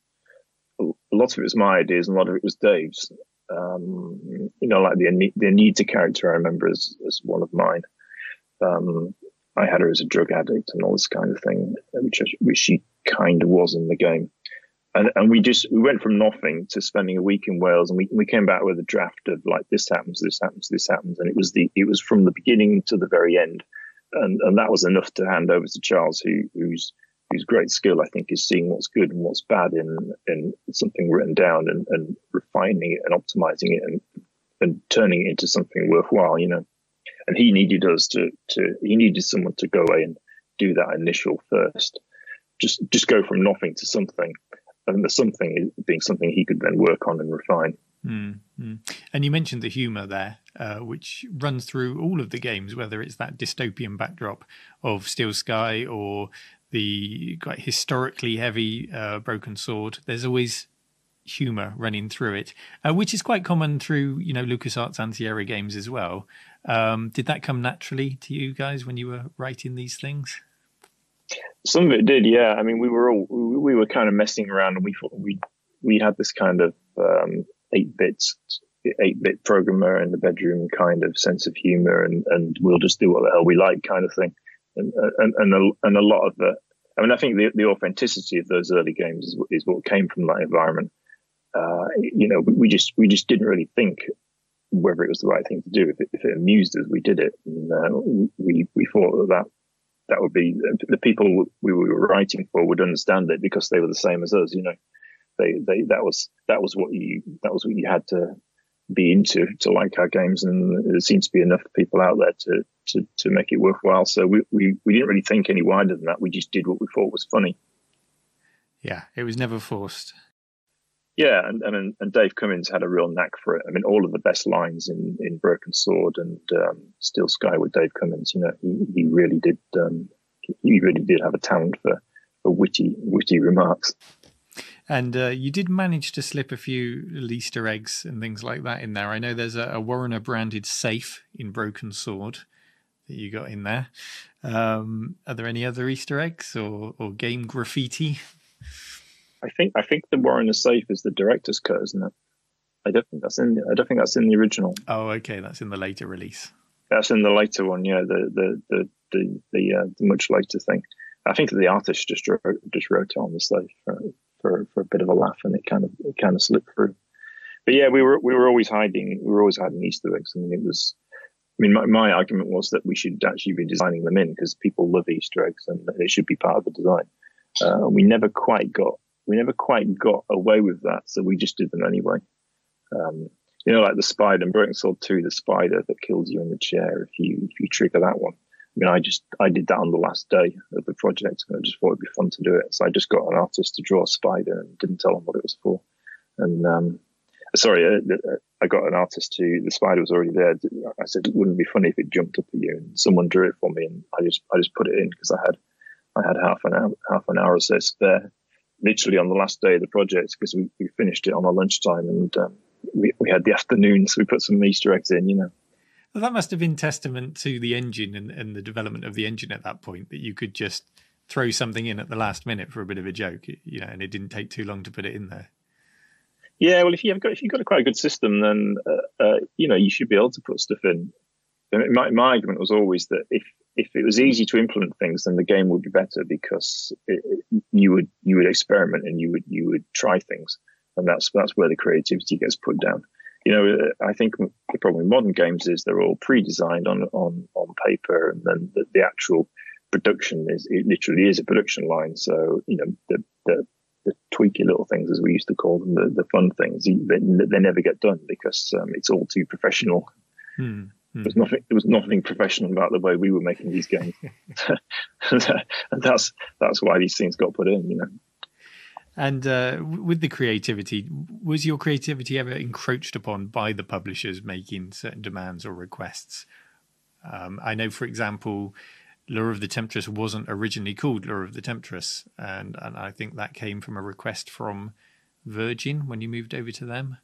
a lot of it was my ideas and a lot of it was Dave's. Um, you know, like the the Anita character, I remember as as one of mine. Um, I had her as a drug addict and all this kind of thing, which which she kind of was in the game. And, and we just we went from nothing to spending a week in Wales, and we, we came back with a draft of like this happens, this happens, this happens, and it was the it was from the beginning to the very end, and and that was enough to hand over to Charles, who who's whose great skill I think is seeing what's good and what's bad in in something written down and, and refining it and optimizing it and and turning it into something worthwhile, you know. And he needed us to to he needed someone to go away and do that initial first, just just go from nothing to something. and the something being something he could then work on and refine. Mm-hmm. And you mentioned the humour there, uh, which runs through all of the games, whether it's that dystopian backdrop of Steel Sky or the quite historically heavy uh, Broken Sword. There's always humour running through it, uh, which is quite common through you know LucasArts and Sierra games as well. Um, did that come naturally to you guys when you were writing these things? Some of it did, yeah. I mean, we were all we were kind of messing around, and we thought we we had this kind of um, eight bits eight bit programmer in the bedroom kind of sense of humor, and and we'll just do what the hell we like kind of thing, and and and a, and a lot of the. I mean, I think the, the authenticity of those early games is, is what came from that environment. Uh, you know, we just we just didn't really think whether it was the right thing to do. If it, if it amused us, we did it. And, uh, we we thought that, that that would be the people we were writing for would understand it because they were the same as us. You know, they they that was that was what you that was what you had to be into to like our games, and there seems to be enough people out there to to to make it worthwhile. So we we we didn't really think any wider than that. We just did what we thought was funny. Yeah, it was never forced. Yeah, and, and and Dave Cummins had a real knack for it. I mean, all of the best lines in, in Broken Sword and um, Steel Sky with Dave Cummins. You know, he, he really did um, he really did have a talent for, for witty witty remarks. And uh, you did manage to slip a few Easter eggs and things like that in there. I know there's a, a Warriner branded safe in Broken Sword that you got in there. Um, are there any other Easter eggs or, or game graffiti? I think I think the Warriner safe is the director's cut, isn't it? I don't think that's in. The, I don't think that's in the original. Oh, okay, that's in the later release. That's in the later one, yeah. The the the the, the, uh, the much later thing. I think the artist just wrote, just wrote it on the safe for, for for a bit of a laugh, and it kind of it kind of slipped through. But yeah, we were we were always hiding. We were always hiding Easter eggs. I mean, it was. I mean, my, my argument was that we should actually be designing them in because people love Easter eggs and it should be part of the design. Uh, we never quite got we never quite got away with that, so we just did them anyway. Um, you know, like the spider in Broken Sword 2, the spider that kills you in the chair if you if you trigger that one. I mean, I just I did that on the last day of the project, I just thought it'd be fun to do it. So I just got an artist to draw a spider and didn't tell him what it was for. And um, sorry, uh, uh I got an artist to the spider was already there. I said it wouldn't be funny if it jumped up at you, and someone drew it for me, and I just I just put it in because I had I had half an hour half an hour or so spare literally on the last day of the project because we, we finished it on our lunchtime and um, we, we had the afternoon, so we put some Easter eggs in, you know. Well, that must have been testament to the engine and, and the development of the engine at that point that you could just throw something in at the last minute for a bit of a joke, you know, and it didn't take too long to put it in there. Yeah, well, if you've got if you've got a quite a good system, then uh, uh, you know you should be able to put stuff in. My, my argument was always that if if it was easy to implement things, then the game would be better because it, you would you would experiment and you would you would try things, and that's that's where the creativity gets put down. You know, I think the problem with modern games is they're all pre-designed on on on paper, and then the, the actual production is it literally is a production line. So you know the the the tweaky little things, as we used to call them, the, the fun things, they, they never get done because um, it's all too professional. Hmm. There was nothing. There was nothing professional about the way we were making these games, and that's that's why these things got put in. You know. And uh, with the creativity, was your creativity ever encroached upon by the publishers making certain demands or requests? Um, I know, for example, Lure of the Temptress wasn't originally called Lure of the Temptress, and, and I think that came from a request from Virgin when you moved over to them.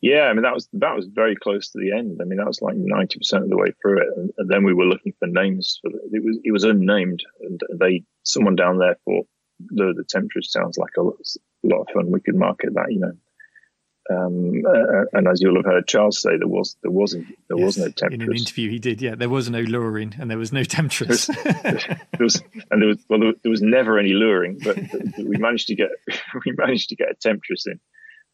Yeah, I mean that was that was very close to the end. I mean that was like ninety percent of the way through it, and, and, then we were looking for names for it. Was it was unnamed, and they someone down there thought the the temperature sounds like a, lot of fun. We could market that, you know. Um, uh, and as you'll have heard Charles say, there was there wasn't there yes, was no temptress. In an interview, he did. Yeah, there was no luring, and there was no temptress. there, was, and there was well, there was never any luring, but we managed to get we managed to get a temptress in.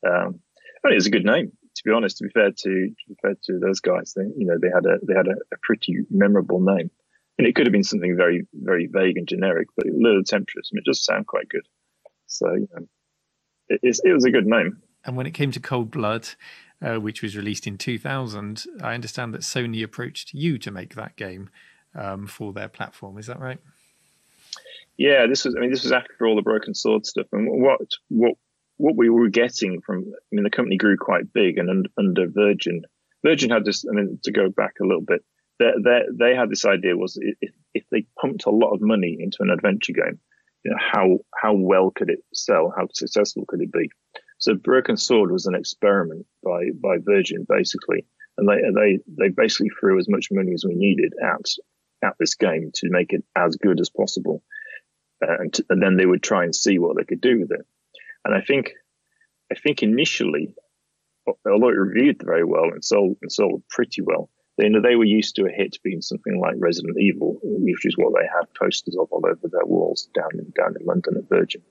Um, I mean, it's a good name. To be honest, to be fair to, to be fair to those guys, they you know they had a they had a, a pretty memorable name, and it could have been something very very vague and generic, but a Little Temptress, mean, it just sound quite good. So you know, it, it was a good name. And when it came to Cold Blood, uh, which was released in 2000, I understand that Sony approached you to make that game um, for their platform. Is that right? Yeah, this was. I mean, this was after all the Broken Sword stuff, and what what what we were getting from. I mean, the company grew quite big, and under, under Virgin, Virgin had this. I mean, to go back a little bit, they they, had this idea was if, if they pumped a lot of money into an adventure game, you know, how how well could it sell? How successful could it be? So Broken Sword was an experiment by by Virgin basically, and they they they basically threw as much money as we needed at at this game to make it as good as possible, and, and then they would try and see what they could do with it. And I think I think initially, although it reviewed very well and sold and sold pretty well, they they were used to a hit being something like Resident Evil, which is what they had posters of all over their walls down in down in London at Virgin.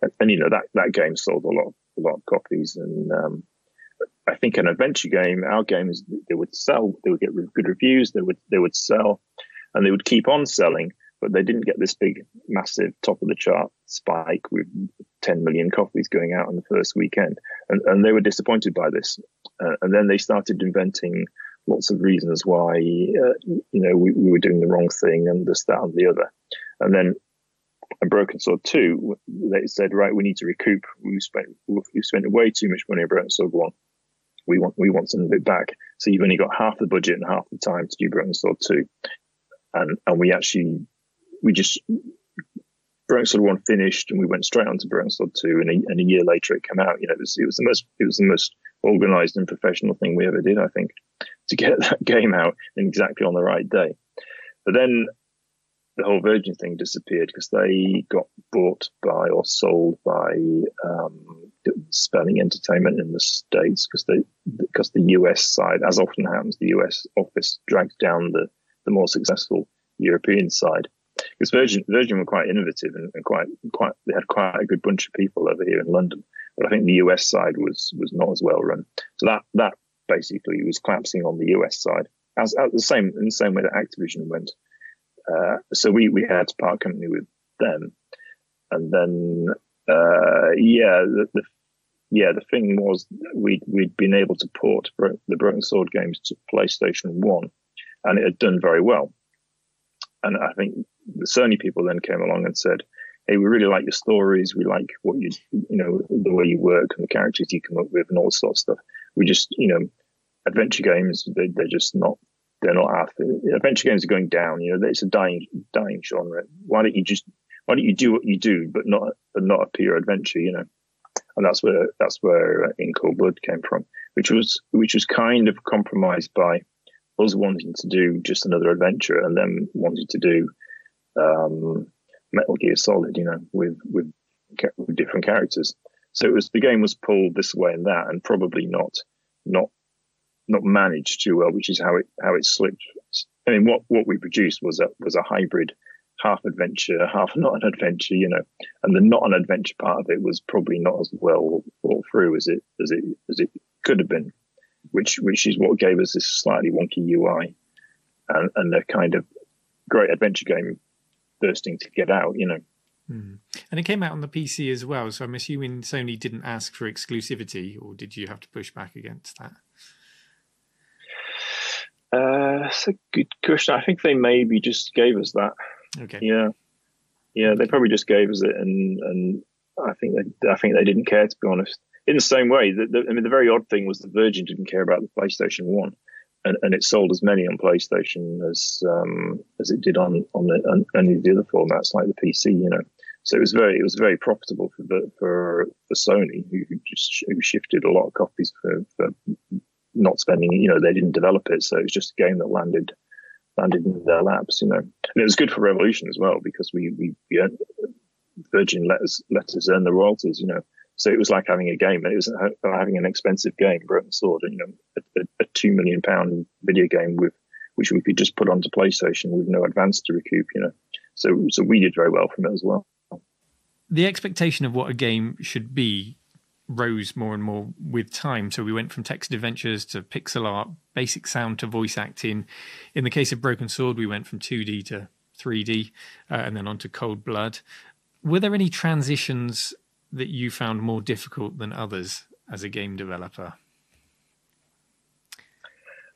And, and you know that that game sold a lot a lot of copies, and um, I think an adventure game, our games, they would sell, they would get good reviews, they would they would sell, and they would keep on selling, but they didn't get this big, massive top of the chart spike with 10 million copies going out on the first weekend, and and they were disappointed by this, uh, and then they started inventing lots of reasons why uh, you know we, we, were doing the wrong thing and this that and the other. And then a broken sword 2 they said right we need to recoup. We spent we spent way too much money on broken sword 1 we want we want some of it back. So you've only got half the budget and half the time to do broken sword 2 and and we actually we just Broken Sword One finished, and we went straight on to Broken Sword Two, and a, and a year later it came out. You know, it was, it was the most it was the most organized and professional thing we ever did. I think to get that game out exactly on the right day. But then the whole Virgin thing disappeared because they got bought by or sold by um, Spelling Entertainment in the States because because the US side, as often happens, the US office dragged down the the more successful European side. Because Virgin Virgin were quite innovative and, and quite quite they had quite a good bunch of people over here in London, but I think the US side was was not as well run. So that that basically was collapsing on the US side, as, as the same in the same way that Activision went. Uh, so we we had to part company with them, and then uh, yeah, the, the, yeah the thing was we we'd been able to port the Broken Sword games to PlayStation One, and it had done very well. And I think the Sony people then came along and said, "Hey, we really like your stories. We like what you you know the way you work and the characters you come up with and all sorts of stuff. We just you know adventure games they, they're just not they're not after adventure games are going down. You know, it's a dying dying genre. Why don't you just why don't you do what you do, but not not a pure adventure? You know, and that's where that's where uh, In Cold Blood came from, which was which was kind of compromised by us wanting to do just another adventure and then wanting to do um, Metal Gear Solid, you know, with with, with different characters. So it was the game was pulled this way and that, and probably not not not managed too well, which is how it how it slipped. I mean, what what we produced was a was a hybrid, half adventure, half not an adventure, you know, and the not an adventure part of it was probably not as well thought through as it as it as it could have been, which which is what gave us this slightly wonky UI, and and a kind of great adventure game bursting to get out, you know. Mm. And it came out on the PC as well, so I'm assuming Sony didn't ask for exclusivity, or did you have to push back against that? Uh, that's a good question. I think they maybe just gave us that. Okay. Yeah, yeah, they probably just gave us it, and and I think they I think they didn't care to be honest. In the same way, the, the, I mean, the very odd thing was that Virgin didn't care about the PlayStation One, and, and it sold as many on PlayStation as um, as it did on on, the, on any of the other formats like the PC. You know, so it was very it was very profitable for for for Sony, who just who shifted a lot of copies for, for not spending, you know, they didn't develop it, so it was just a game that landed landed in their laps, you know. And it was good for Revolution as well because we we, we earned, Virgin let us let us earn the royalties, you know. So it was like having a game, it was having an expensive game, Broken Sword, you know, a, a two million pound video game with which we could just put onto PlayStation with no advance to recoup, you know. So so we did very well from it as well. The expectation of what a game should be rose more and more with time. So we went from text adventures to pixel art, basic sound to voice acting. In the case of Broken Sword, we went from 2D to 3D uh, and then on to Cold Blood. Were there any transitions that you found more difficult than others as a game developer?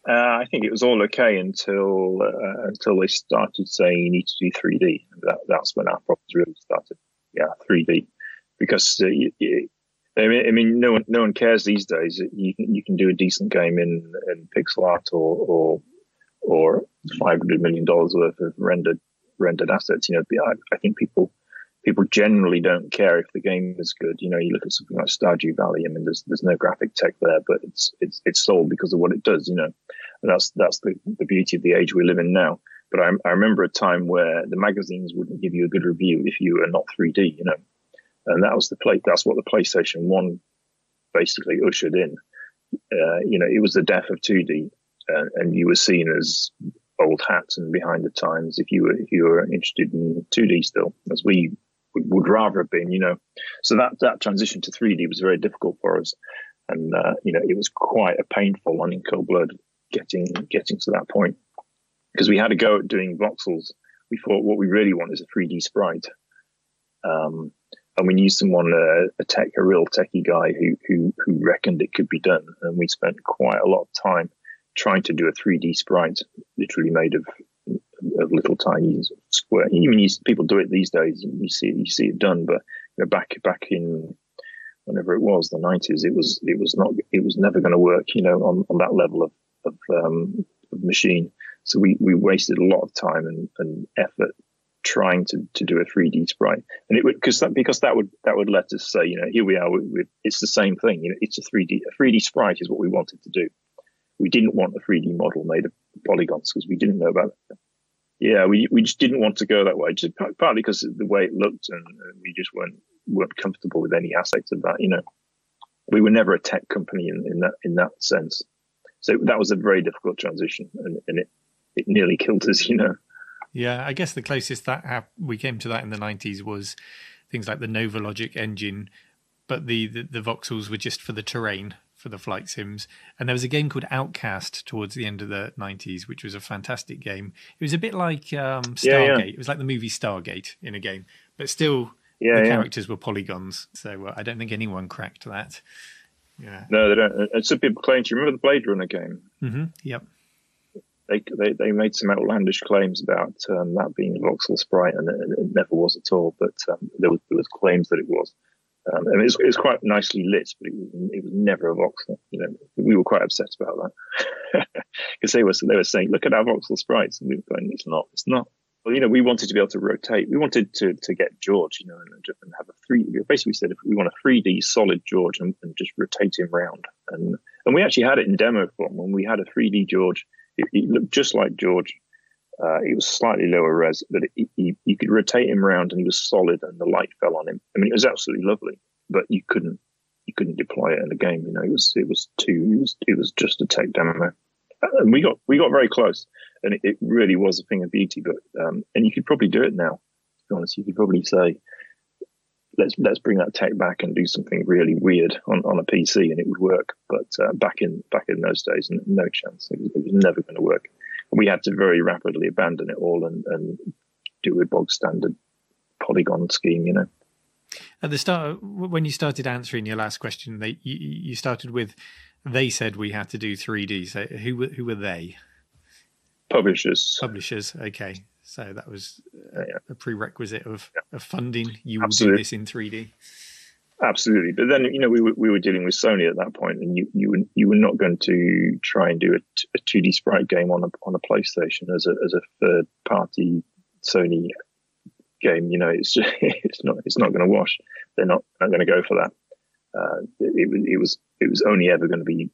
Uh, I think it was all okay until uh, until they started saying you need to do 3D. That, that's when our problems really started. Yeah, 3D, because uh, you, you, I mean, I mean, no one no one cares these days. You can you can do a decent game in, in pixel art or or or 500 million dollars worth of rendered rendered assets. You know, I, I think people people generally don't care if the game is good. You know, you look at something like Stardew Valley. I mean, there's there's no graphic tech there, but it's it's it's sold because of what it does. You know, and that's that's the the beauty of the age we live in now. But I, I remember a time where the magazines wouldn't give you a good review if you were not 3D. You know, and that was the play. That's what the PlayStation One basically ushered in. Uh, you know, it was the death of 2D, uh, and you were seen as old hat and behind the times if you were if you were interested in 2D still, as we would rather have been, you know. So that that transition to 3D was very difficult for us, and uh, you know it was quite a painful one in cold blood getting getting to that point because we had a go at doing voxels. We thought what we really want is a 3D sprite, um, and we knew someone uh, a tech a real techie guy who who who reckoned it could be done, and we spent quite a lot of time trying to do a 3D sprite, literally made of of little tiny square. Even you, people do it these days. You see you see it done, but you know, back back in whenever it was the nineties, it was it was not it was never going to work. You know, on, on that level of of, um, of machine. So we, we wasted a lot of time and, and effort trying to, to do a 3D sprite, and it would because that because that would that would let us say, you know, here we are. With, it's the same thing. You know, it's a 3D a 3D sprite is what we wanted to do. We didn't want a 3D model made of polygons because we didn't know about it yeah, we we just didn't want to go that way, just partly because the way it looked, and, we just weren't weren't comfortable with any aspects of that. You know, we were never a tech company in, in that in that sense. So that was a very difficult transition, and, and it it nearly killed us. You know. Yeah, I guess the closest that we came to that in the '90s was things like the NovaLogic engine, but the, the, the voxels were just for the terrain for the flight sims. And there was a game called Outcast towards the end of the 90s, which was a fantastic game. It was a bit like um, Stargate. Yeah, yeah. It was like the movie Stargate in a game, but still yeah, the characters were polygons. So uh, I don't think anyone cracked that. Yeah. No, they don't. And some people claim. Do you remember the Blade Runner game? Mm-hmm. Yep. They, they they made some outlandish claims about um, that being a voxel sprite, and it, it, never was at all. But um, there was there was claims that it was. Um, and it was, it was, quite nicely lit, but it was, it was never a voxel. You know, we were quite upset about that because they were they were saying, "Look at our voxel sprites," and we were going, "It's not. It's not." Well, you know, we wanted to be able to rotate. We wanted to to get George, you know, and, and have a three. We basically said if we want a 3D solid George and, and, just rotate him around, and and we actually had it in demo form when we had a 3D George. It, it looked just like George uh, it was slightly lower res, but you could rotate him around and he was solid and the light fell on him. I mean, it was absolutely lovely, but you couldn't you couldn't deploy it in a game. You know, it was it was too it was it was just a tech demo, and we got we got very close, and it, it really was a thing of beauty. But um, and you could probably do it now. To be honest, you could probably say. Let's let's bring that tech back and do something really weird on, on a PC, and it would work. But uh, back in back in those days, no chance. It was, it was never going to work we had to very rapidly abandon it all and, and do a bog standard polygon scheme, you know. At the start, when you started answering your last question, they you, you started with they said we had to do 3D. So who who were they? Publishers. Publishers. Okay, so that was a, yeah. a prerequisite of, yeah. of funding. You will Absolutely. do this in 3D. Absolutely, but then you know we were, we were dealing with Sony at that point, and you you were you were not going to try and do a two D sprite game on a on a PlayStation as a as a third party Sony game. You know, it's just, it's not it's not going to wash. They're not not going to go for that. Uh, it, it, it was it was only ever going to be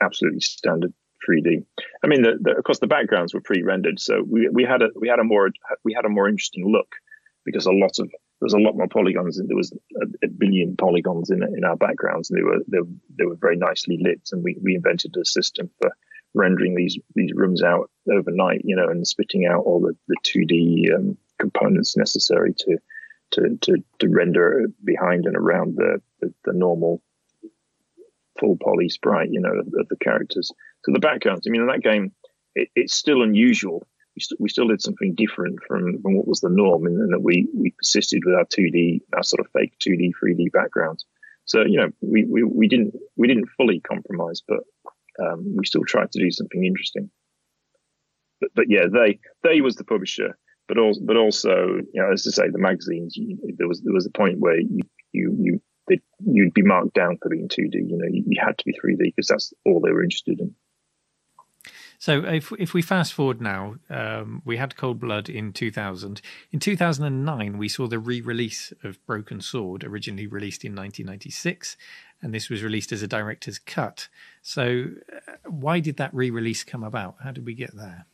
absolutely standard 3D. I mean, the, the, of course the backgrounds were pre-rendered, so we we had a we had a more we had a more interesting look because a lot of there was a lot more polygons there was a, a, billion polygons in in our backgrounds and they were they, they were very nicely lit and we, we invented a system for rendering these these rooms out overnight you know and spitting out all the, the 2d um, components necessary to, to to to render behind and around the the, the normal full poly sprite you know of, of, the characters so the backgrounds i mean in that game it, it's still unusual we, st- we still did something different from, from what was the norm, and that we we persisted with our 2D, our sort of fake 2D, 3D backgrounds. So you know, we, we, we didn't we didn't fully compromise, but um, we still tried to do something interesting. But, but yeah, they they was the publisher, but also but also you know as I say, the magazines. You, there was there was a point where you you you you'd be marked down for being 2D. You know, you, you had to be 3D because that's all they were interested in. So if if we fast forward now, um, we had Cold Blood in 2000. In 2009, we saw the re-release of Broken Sword, originally released in 1996, and this was released as a director's cut. So uh, why did that re-release come about? How did we get there?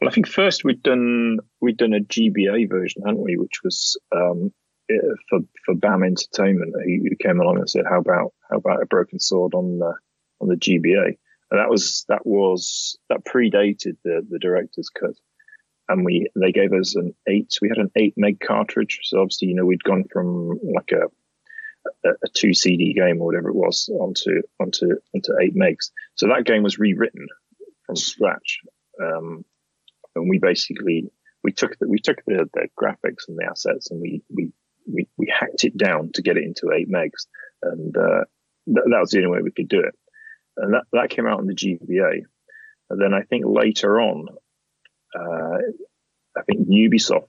Well, I think first we'd done we'd done a GBA version, hadn't we? Which was um, for for BAM Entertainment, who, came along and said, "How about how about a Broken Sword on the on the GBA?" And that was that was that predated the the director's cut, and we they gave us an eight. We had an eight meg cartridge, so obviously you know we'd gone from like a a, a two CD game or whatever it was onto onto onto eight megs. So that game was rewritten from scratch, um, and we basically we took the, we took the, the graphics and the assets and we we we, we hacked it down to get it into eight megs, and uh, th- that was the only way we could do it and that, that came out on the GBA. And then I think later on, uh, I think Ubisoft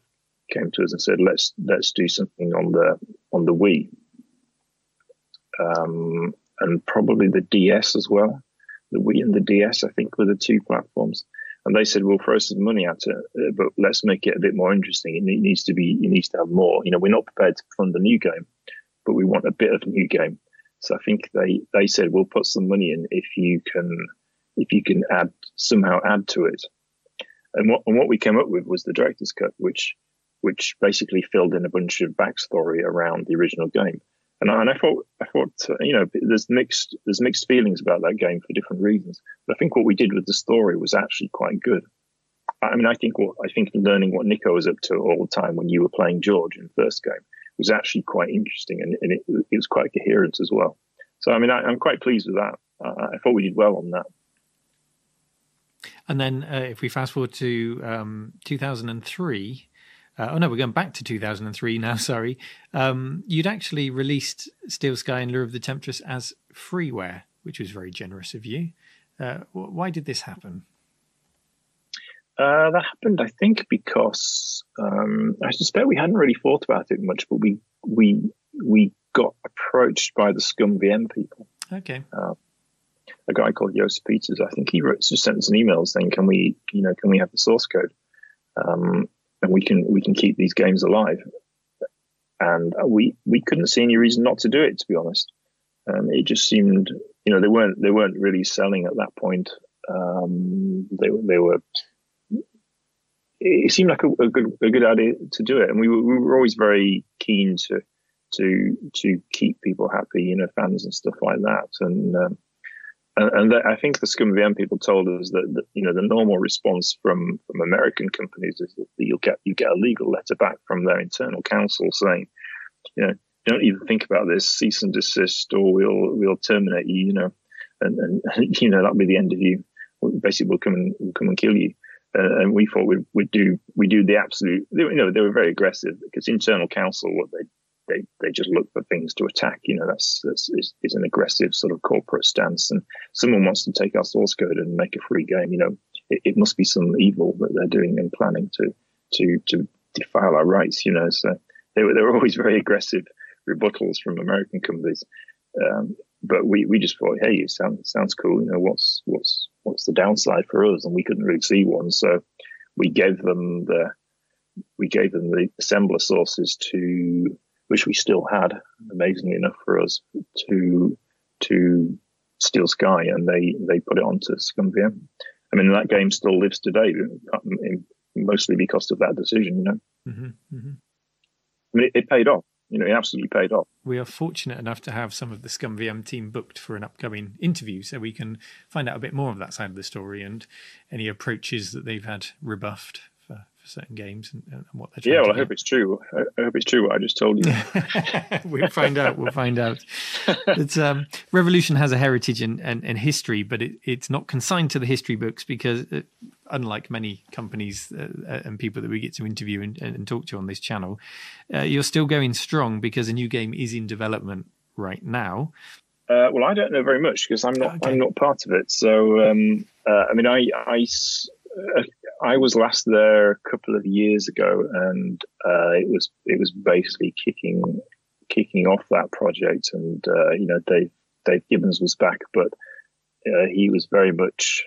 came to us and said, "Let's let's do something on the on the Wii, um, and probably the DS as well. The Wii and the DS, I think, were the two platforms." And they said, "We'll throw some money at it, uh, but let's make it a bit more interesting. It needs to be, it needs to have more. You know, we're not prepared to fund a new game, but we want a bit of a new game." So I think they, they said we'll put some money in if you can if you can add somehow add to it. And what and what we came up with was the director's cut, which which basically filled in a bunch of backstory around the original game. And I, and I thought I thought uh, you know there's mixed there's mixed feelings about that game for different reasons. But I think what we did with the story was actually quite good. I mean, I think what I think learning what Nico was up to all the time when you were playing George in the first game was actually quite interesting and, and it, it, was quite coherent as well. So, I mean, I, am quite pleased with that. Uh, I thought we did well on that. And then uh, if we fast forward to um, 2003, uh, oh no, we're going back to 2003 now, sorry. Um, you'd actually released Steel Sky and Lure of the Temptress as freeware, which was very generous of you. Uh, why did this happen? Uh, that happened, I think, because um, I suspect we hadn't really thought about it much, but we we we got approached by the ScumVM people. Okay. Uh, a guy called Joost Peters. I think he wrote, just sent us an email saying, "Can we, you know, can we have the source code, um, and we can we can keep these games alive." And we we couldn't see any reason not to do it. To be honest, um, it just seemed, you know, they weren't they weren't really selling at that point. Um, they they were it seemed like a, a, good a good idea to do it, and we were, we were always very keen to to to keep people happy, you know, fans and stuff like that. And um, and, and I think the ScumVM people told us that, that, you know the normal response from from American companies is that you'll get you get a legal letter back from their internal counsel saying, you know, don't even think about this, cease and desist, or we'll we'll terminate you, you know, and and you know that'll be the end of you. Basically, we'll come and we'll come and kill you uh, and we thought we'd, we'd do we do the absolute. You know, they were very aggressive because internal counsel what they they they just look for things to attack. You know, that's that's is, is an aggressive sort of corporate stance. And someone wants to take our source code and make a free game. You know, it, it must be some evil that they're doing and planning to to to defile our rights. You know, so they were they were always very aggressive rebuttals from American companies. Um, but we, we just thought, hey, it sounds sounds cool. You know, what's what's what's the downside for us? And we couldn't really see one, so we gave them the we gave them the assembler sources to which we still had, amazingly enough for us, to to Steel Sky, and they they put it onto ScumVM. I mean, that game still lives today, mostly because of that decision. You know, mm-hmm, mm-hmm. I mean, it, it paid off you know, it absolutely paid off. We are fortunate enough to have some of the ScumVM team booked for an upcoming interview, so we can find out a bit more of that side of the story and any approaches that they've had rebuffed for, for certain games and, and what they're. Yeah, well, I hope it's true. I hope it's true what I just told you. we'll find out. We'll find out. It's um, Revolution has a heritage and, and, and history, but it, it's not consigned to the history books because. It, unlike many companies uh, uh, and people that we get to interview and, and talk to on this channel, uh, you're still going strong because a new game is in development right now. Uh, well, I don't know very much because I'm not okay. I'm not part of it. So um, uh, I mean, I I, uh, I was last there a couple of years ago, and uh, it was it was basically kicking kicking off that project, and uh, you know Dave Dave Gibbons was back, but uh, he was very much.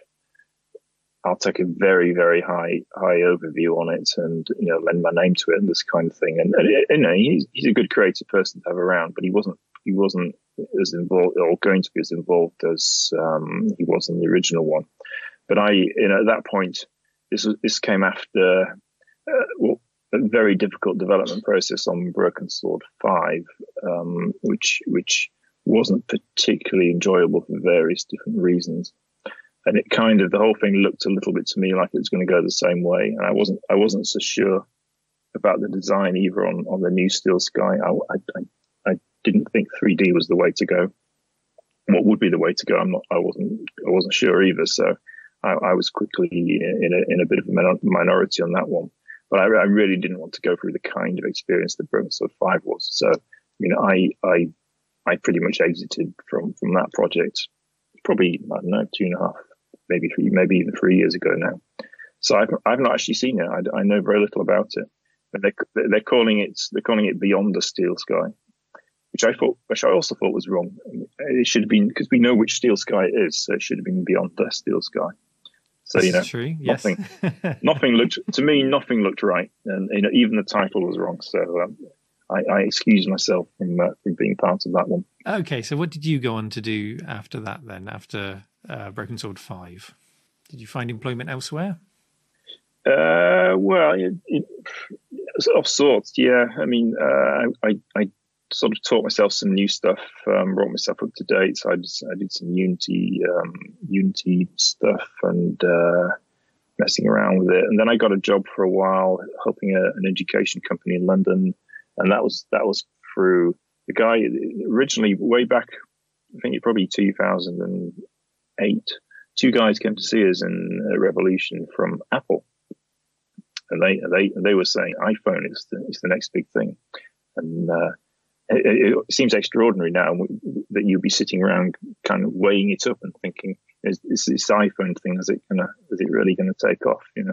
I'll take a very very high high overview on it, and you know lend my name to it and this kind of thing. And, and you know he's he's a good creative person to have around, but he wasn't he wasn't as involved or going to be as involved as um, he was in the original one. But I, you know, at that point, this was, this came after uh, well, a very difficult development process on Broken Sword Five, um, which which wasn't particularly enjoyable for various different reasons. And it kind of the whole thing looked a little bit to me like it was going to go the same way, and I wasn't I wasn't so sure about the design either on on the new Steel Sky. I, I, didn't think 3D was the way to go. What would be the way to go? I'm not. I wasn't. I wasn't sure either. So I, I was quickly in a in a bit of a minority on that one. But I, I, really didn't want to go through the kind of experience that Sword Five was. So you know, I I I pretty much exited from from that project. Probably I don't know two and a half, maybe three, maybe even three years ago now. So I've I've not actually seen it. I, I know very little about it. But they're, they're calling it they're calling it Beyond the Steel Sky which I thought, which I also thought was wrong. It should have been because we know which Steel Sky it is, so it should have been beyond the Steel Sky. So you know, true. Yes. nothing, nothing looked to me. Nothing looked right, and you know, even the title was wrong. So um, I, I excuse myself from uh, from being part of that one. Okay, so what did you go on to do after that? Then, after uh, Broken Sword Five, did you find employment elsewhere? Uh, well, it, it, of sorts, yeah. I mean, uh, I, I sort of taught myself some new stuff, um, brought myself up to date. So I, just, I did some Unity, um, Unity stuff and uh, messing around with it. And then I got a job for a while helping a, an education company in London, and that was that was through the guy originally way back. I think it probably 2008. Two guys came to see us in Revolution from Apple, and they they they were saying iPhone is the, is the next big thing, and uh, it, it, seems extraordinary now that you'd be sitting around kind of weighing it up and thinking, is, is this iPhone thing, is it gonna, is it really going to take off? You know,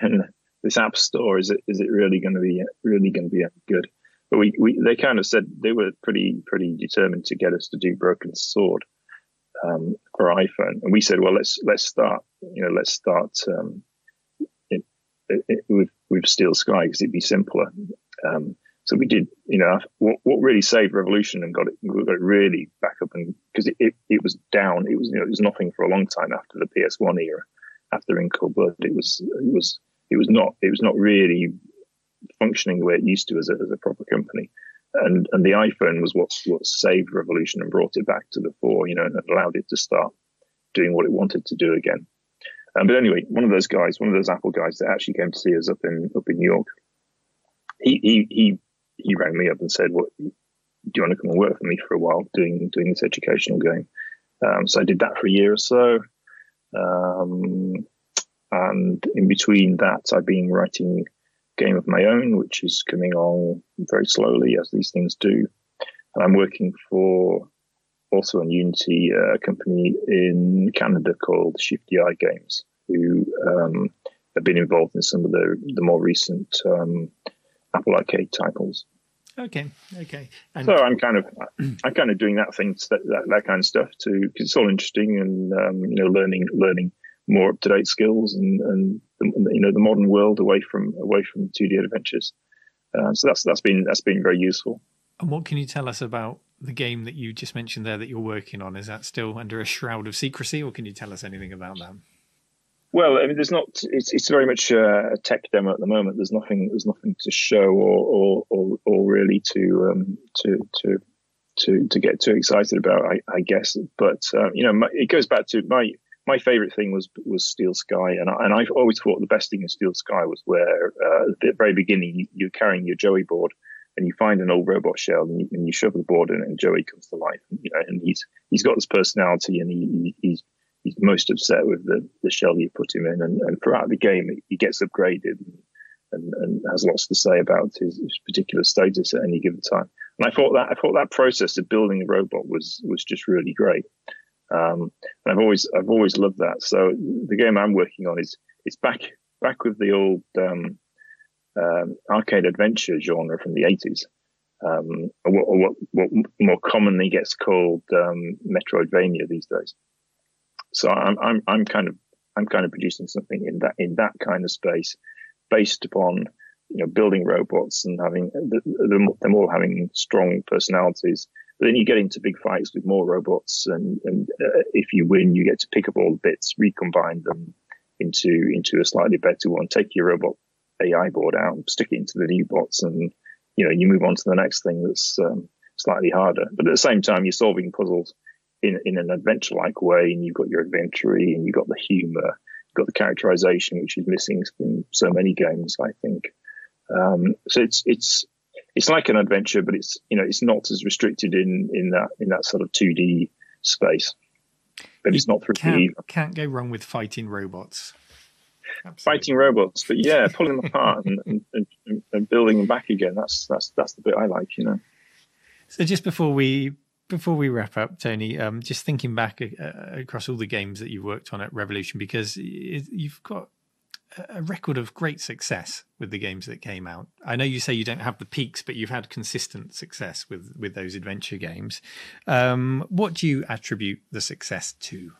and this app store, is it, is it really going to be, really to be good? But we, we, they kind of said they were pretty, pretty determined to get us to do Broken Sword um, for iPhone, and we said, well, let's let's start, you know, let's start um, it, it, with with Steel Sky because it'd be simpler. Um, so we did, you know, what, what really saved Revolution and got it, got it really back up and because it, it, it, was down. It was, you know, it was nothing for a long time after the PS1 era, after In Cold. It was, it was, it was not, it was not really functioning the way it used to as a, as a proper company. And, and the iPhone was what, what saved Revolution and brought it back to the fore, you know, and allowed it to start doing what it wanted to do again. Um, but anyway, one of those guys, one of those Apple guys that actually came to see us up in up in New York, he he he he rang me up and said, "What do you want to come and work for me for a while doing doing this educational game?" Um, so I did that for a year or so, um, and in between that, I've been writing game of my own, which is coming on very slowly as these things do. And I'm working for also on Unity, uh, a company in Canada called Shifty Eye Games, who um, have been involved in some of the the more recent um, Apple Arcade titles. Okay, okay. And so I'm kind of I'm kind of doing that thing, that, that, that kind of stuff too, because it's all interesting and um, you know learning learning more up to date skills and and the, you know the modern world away from away from 2D adventures. Uh, so that's that's been that's been very useful. And what can you tell us about the game that you just mentioned there that you're working on? Is that still under a shroud of secrecy, or can you tell us anything about that? Well, I mean, there's not. It's, it's very much a tech demo at the moment. There's nothing. There's nothing to show or or or, or really to um, to to to to get too excited about. I, I guess, but uh, you know, my, it goes back to my my favorite thing was was Steel Sky, and I, and I've always thought the best thing in Steel Sky was where uh, at the very beginning you, are carrying your Joey board and you find an old robot shell and you, and you shove the board in and Joey comes to life. And, you know, and he's he's got this personality and he, he's he's most upset with the, the shell you put him in. And, and throughout the game, he gets upgraded and, and, and, has lots to say about his, his, particular status at any given time. and I thought that I thought that process of building the robot was was just really great. Um, and I've always I've always loved that. So the game I'm working on is it's back back with the old um, um, arcade adventure genre from the 80s, um, or, what, or what, what, more commonly gets called um, Metroidvania these days. So I'm, I'm, I'm kind of I'm kind of producing something in that in that kind of space, based upon you know building robots and having them, them all having strong personalities. But then you get into big fights with more robots, and, and uh, if you win, you get to pick up all the bits, recombine them into into a slightly better one. Take your robot AI board out, stick it into the new bots, and you know you move on to the next thing that's um, slightly harder. But at the same time, you're solving puzzles in in an adventure like way, and you've got your adventure and you've got the humor, you've got the characterization, which is missing from so many games, I think. Um, so it's it's it's like an adventure, but it's you know it's not as restricted in in that in that sort of two D space. But you it's not 3D can't, Can't go wrong with fighting robots. Absolutely. fighting robots. But yeah, pulling them apart and, and, and, and, building them back again. That's that's that's the bit I like, you know. So just before we before we wrap up, Tony, um, just thinking back uh, across all the games that you've worked on at Revolution, because you've got a record of great success with the games that came out. I know you say you don't have the peaks, but you've had consistent success with with those adventure games. Um, what do you attribute the success to?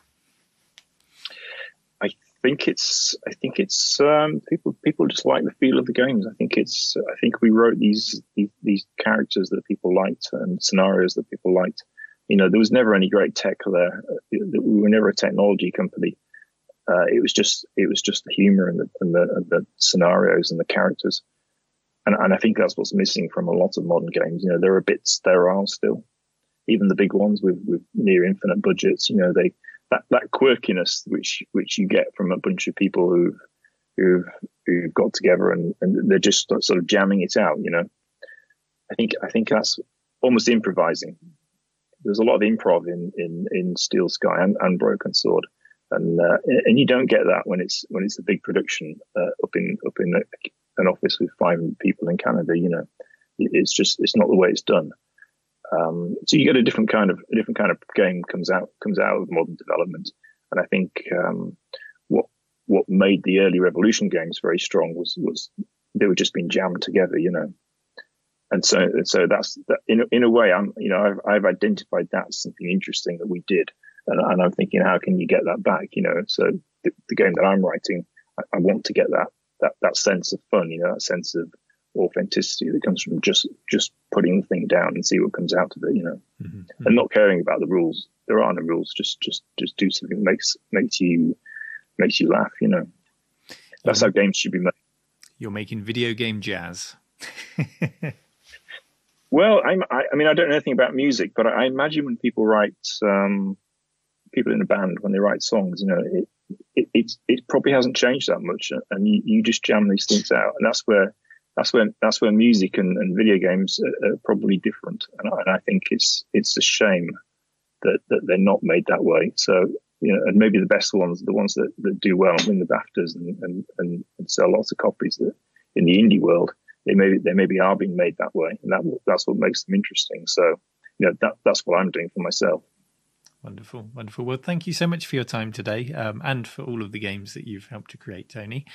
Think it's I think it's um, people people just like the feel of the games. I think it's I think we wrote these, these these, characters that people liked and scenarios that people liked. You know, there was never any great tech there. We were never a technology company. Uh, it was just it was just the humor and the, and the, and the scenarios and the characters. And, and I think that's what's missing from a lot of modern games. You know, there are bits there are still, even the big ones with, with near infinite budgets. You know, they that that quirkiness which which you get from a bunch of people who've who've who've got together and, and they're just sort of jamming it out. You know, I think I think that's almost improvising. There's a lot of improv in in in Steel Sky and, and Broken Sword, and uh, and you don't get that when it's when it's a big production uh, up in up in an office with five people in Canada. You know, it's just it's not the way it's done. Um, so you get a different kind of a different kind of game comes out comes out of modern development, and I think um, what what made the early Revolution games very strong was was they were just being jammed together, you know. And so so that's that in in a way I'm you know I've I've identified that something interesting that we did, and, and I'm thinking how can you get that back, you know? So the, the game that I'm writing, I, I want to get that that that sense of fun, you know, that sense of authenticity that comes from just just putting the thing down and see what comes out of it, you know, mm-hmm. and not caring about the rules. There are no rules. Just just just do something that makes makes you makes you laugh. You know, that's how games should be made. You're making video game jazz. well, I'm, I, I mean, I don't know anything about music, but I, imagine when people write, um, people in a band when they write songs, you know, it, it, it, it probably hasn't changed that much, and you, you just jam these things out, and that's where that's when that's where music and, and video games are, are probably different, and I, and I, think it's it's a shame that, that they're not made that way. So you know, and maybe the best ones, the ones that, that do well and win the BAFTAs and, and, and, sell lots of copies that in the indie world, they maybe they maybe are being made that way, and that that's what makes them interesting. So you know, that that's what I'm doing for myself. Wonderful, wonderful. Well, thank you so much for your time today um, and for all of the games that you've helped to create, Tony.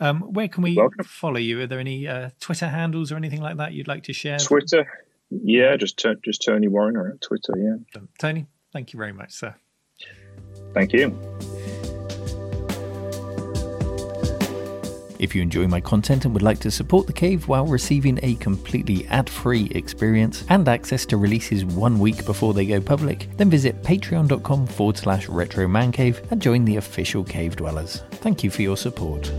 Um, where can we follow you? Are there any uh, Twitter handles or anything like that you'd like to share? Twitter, yeah, just just Tony Warriner at Twitter, yeah. Tony, thank you very much, sir. Thank you. If you enjoy my content and would like to support The Cave while receiving a completely ad free experience and access to releases one week before they go public, then visit patreon.com forward slash retro man cave and join the official Cave Dwellers. Thank you for your support.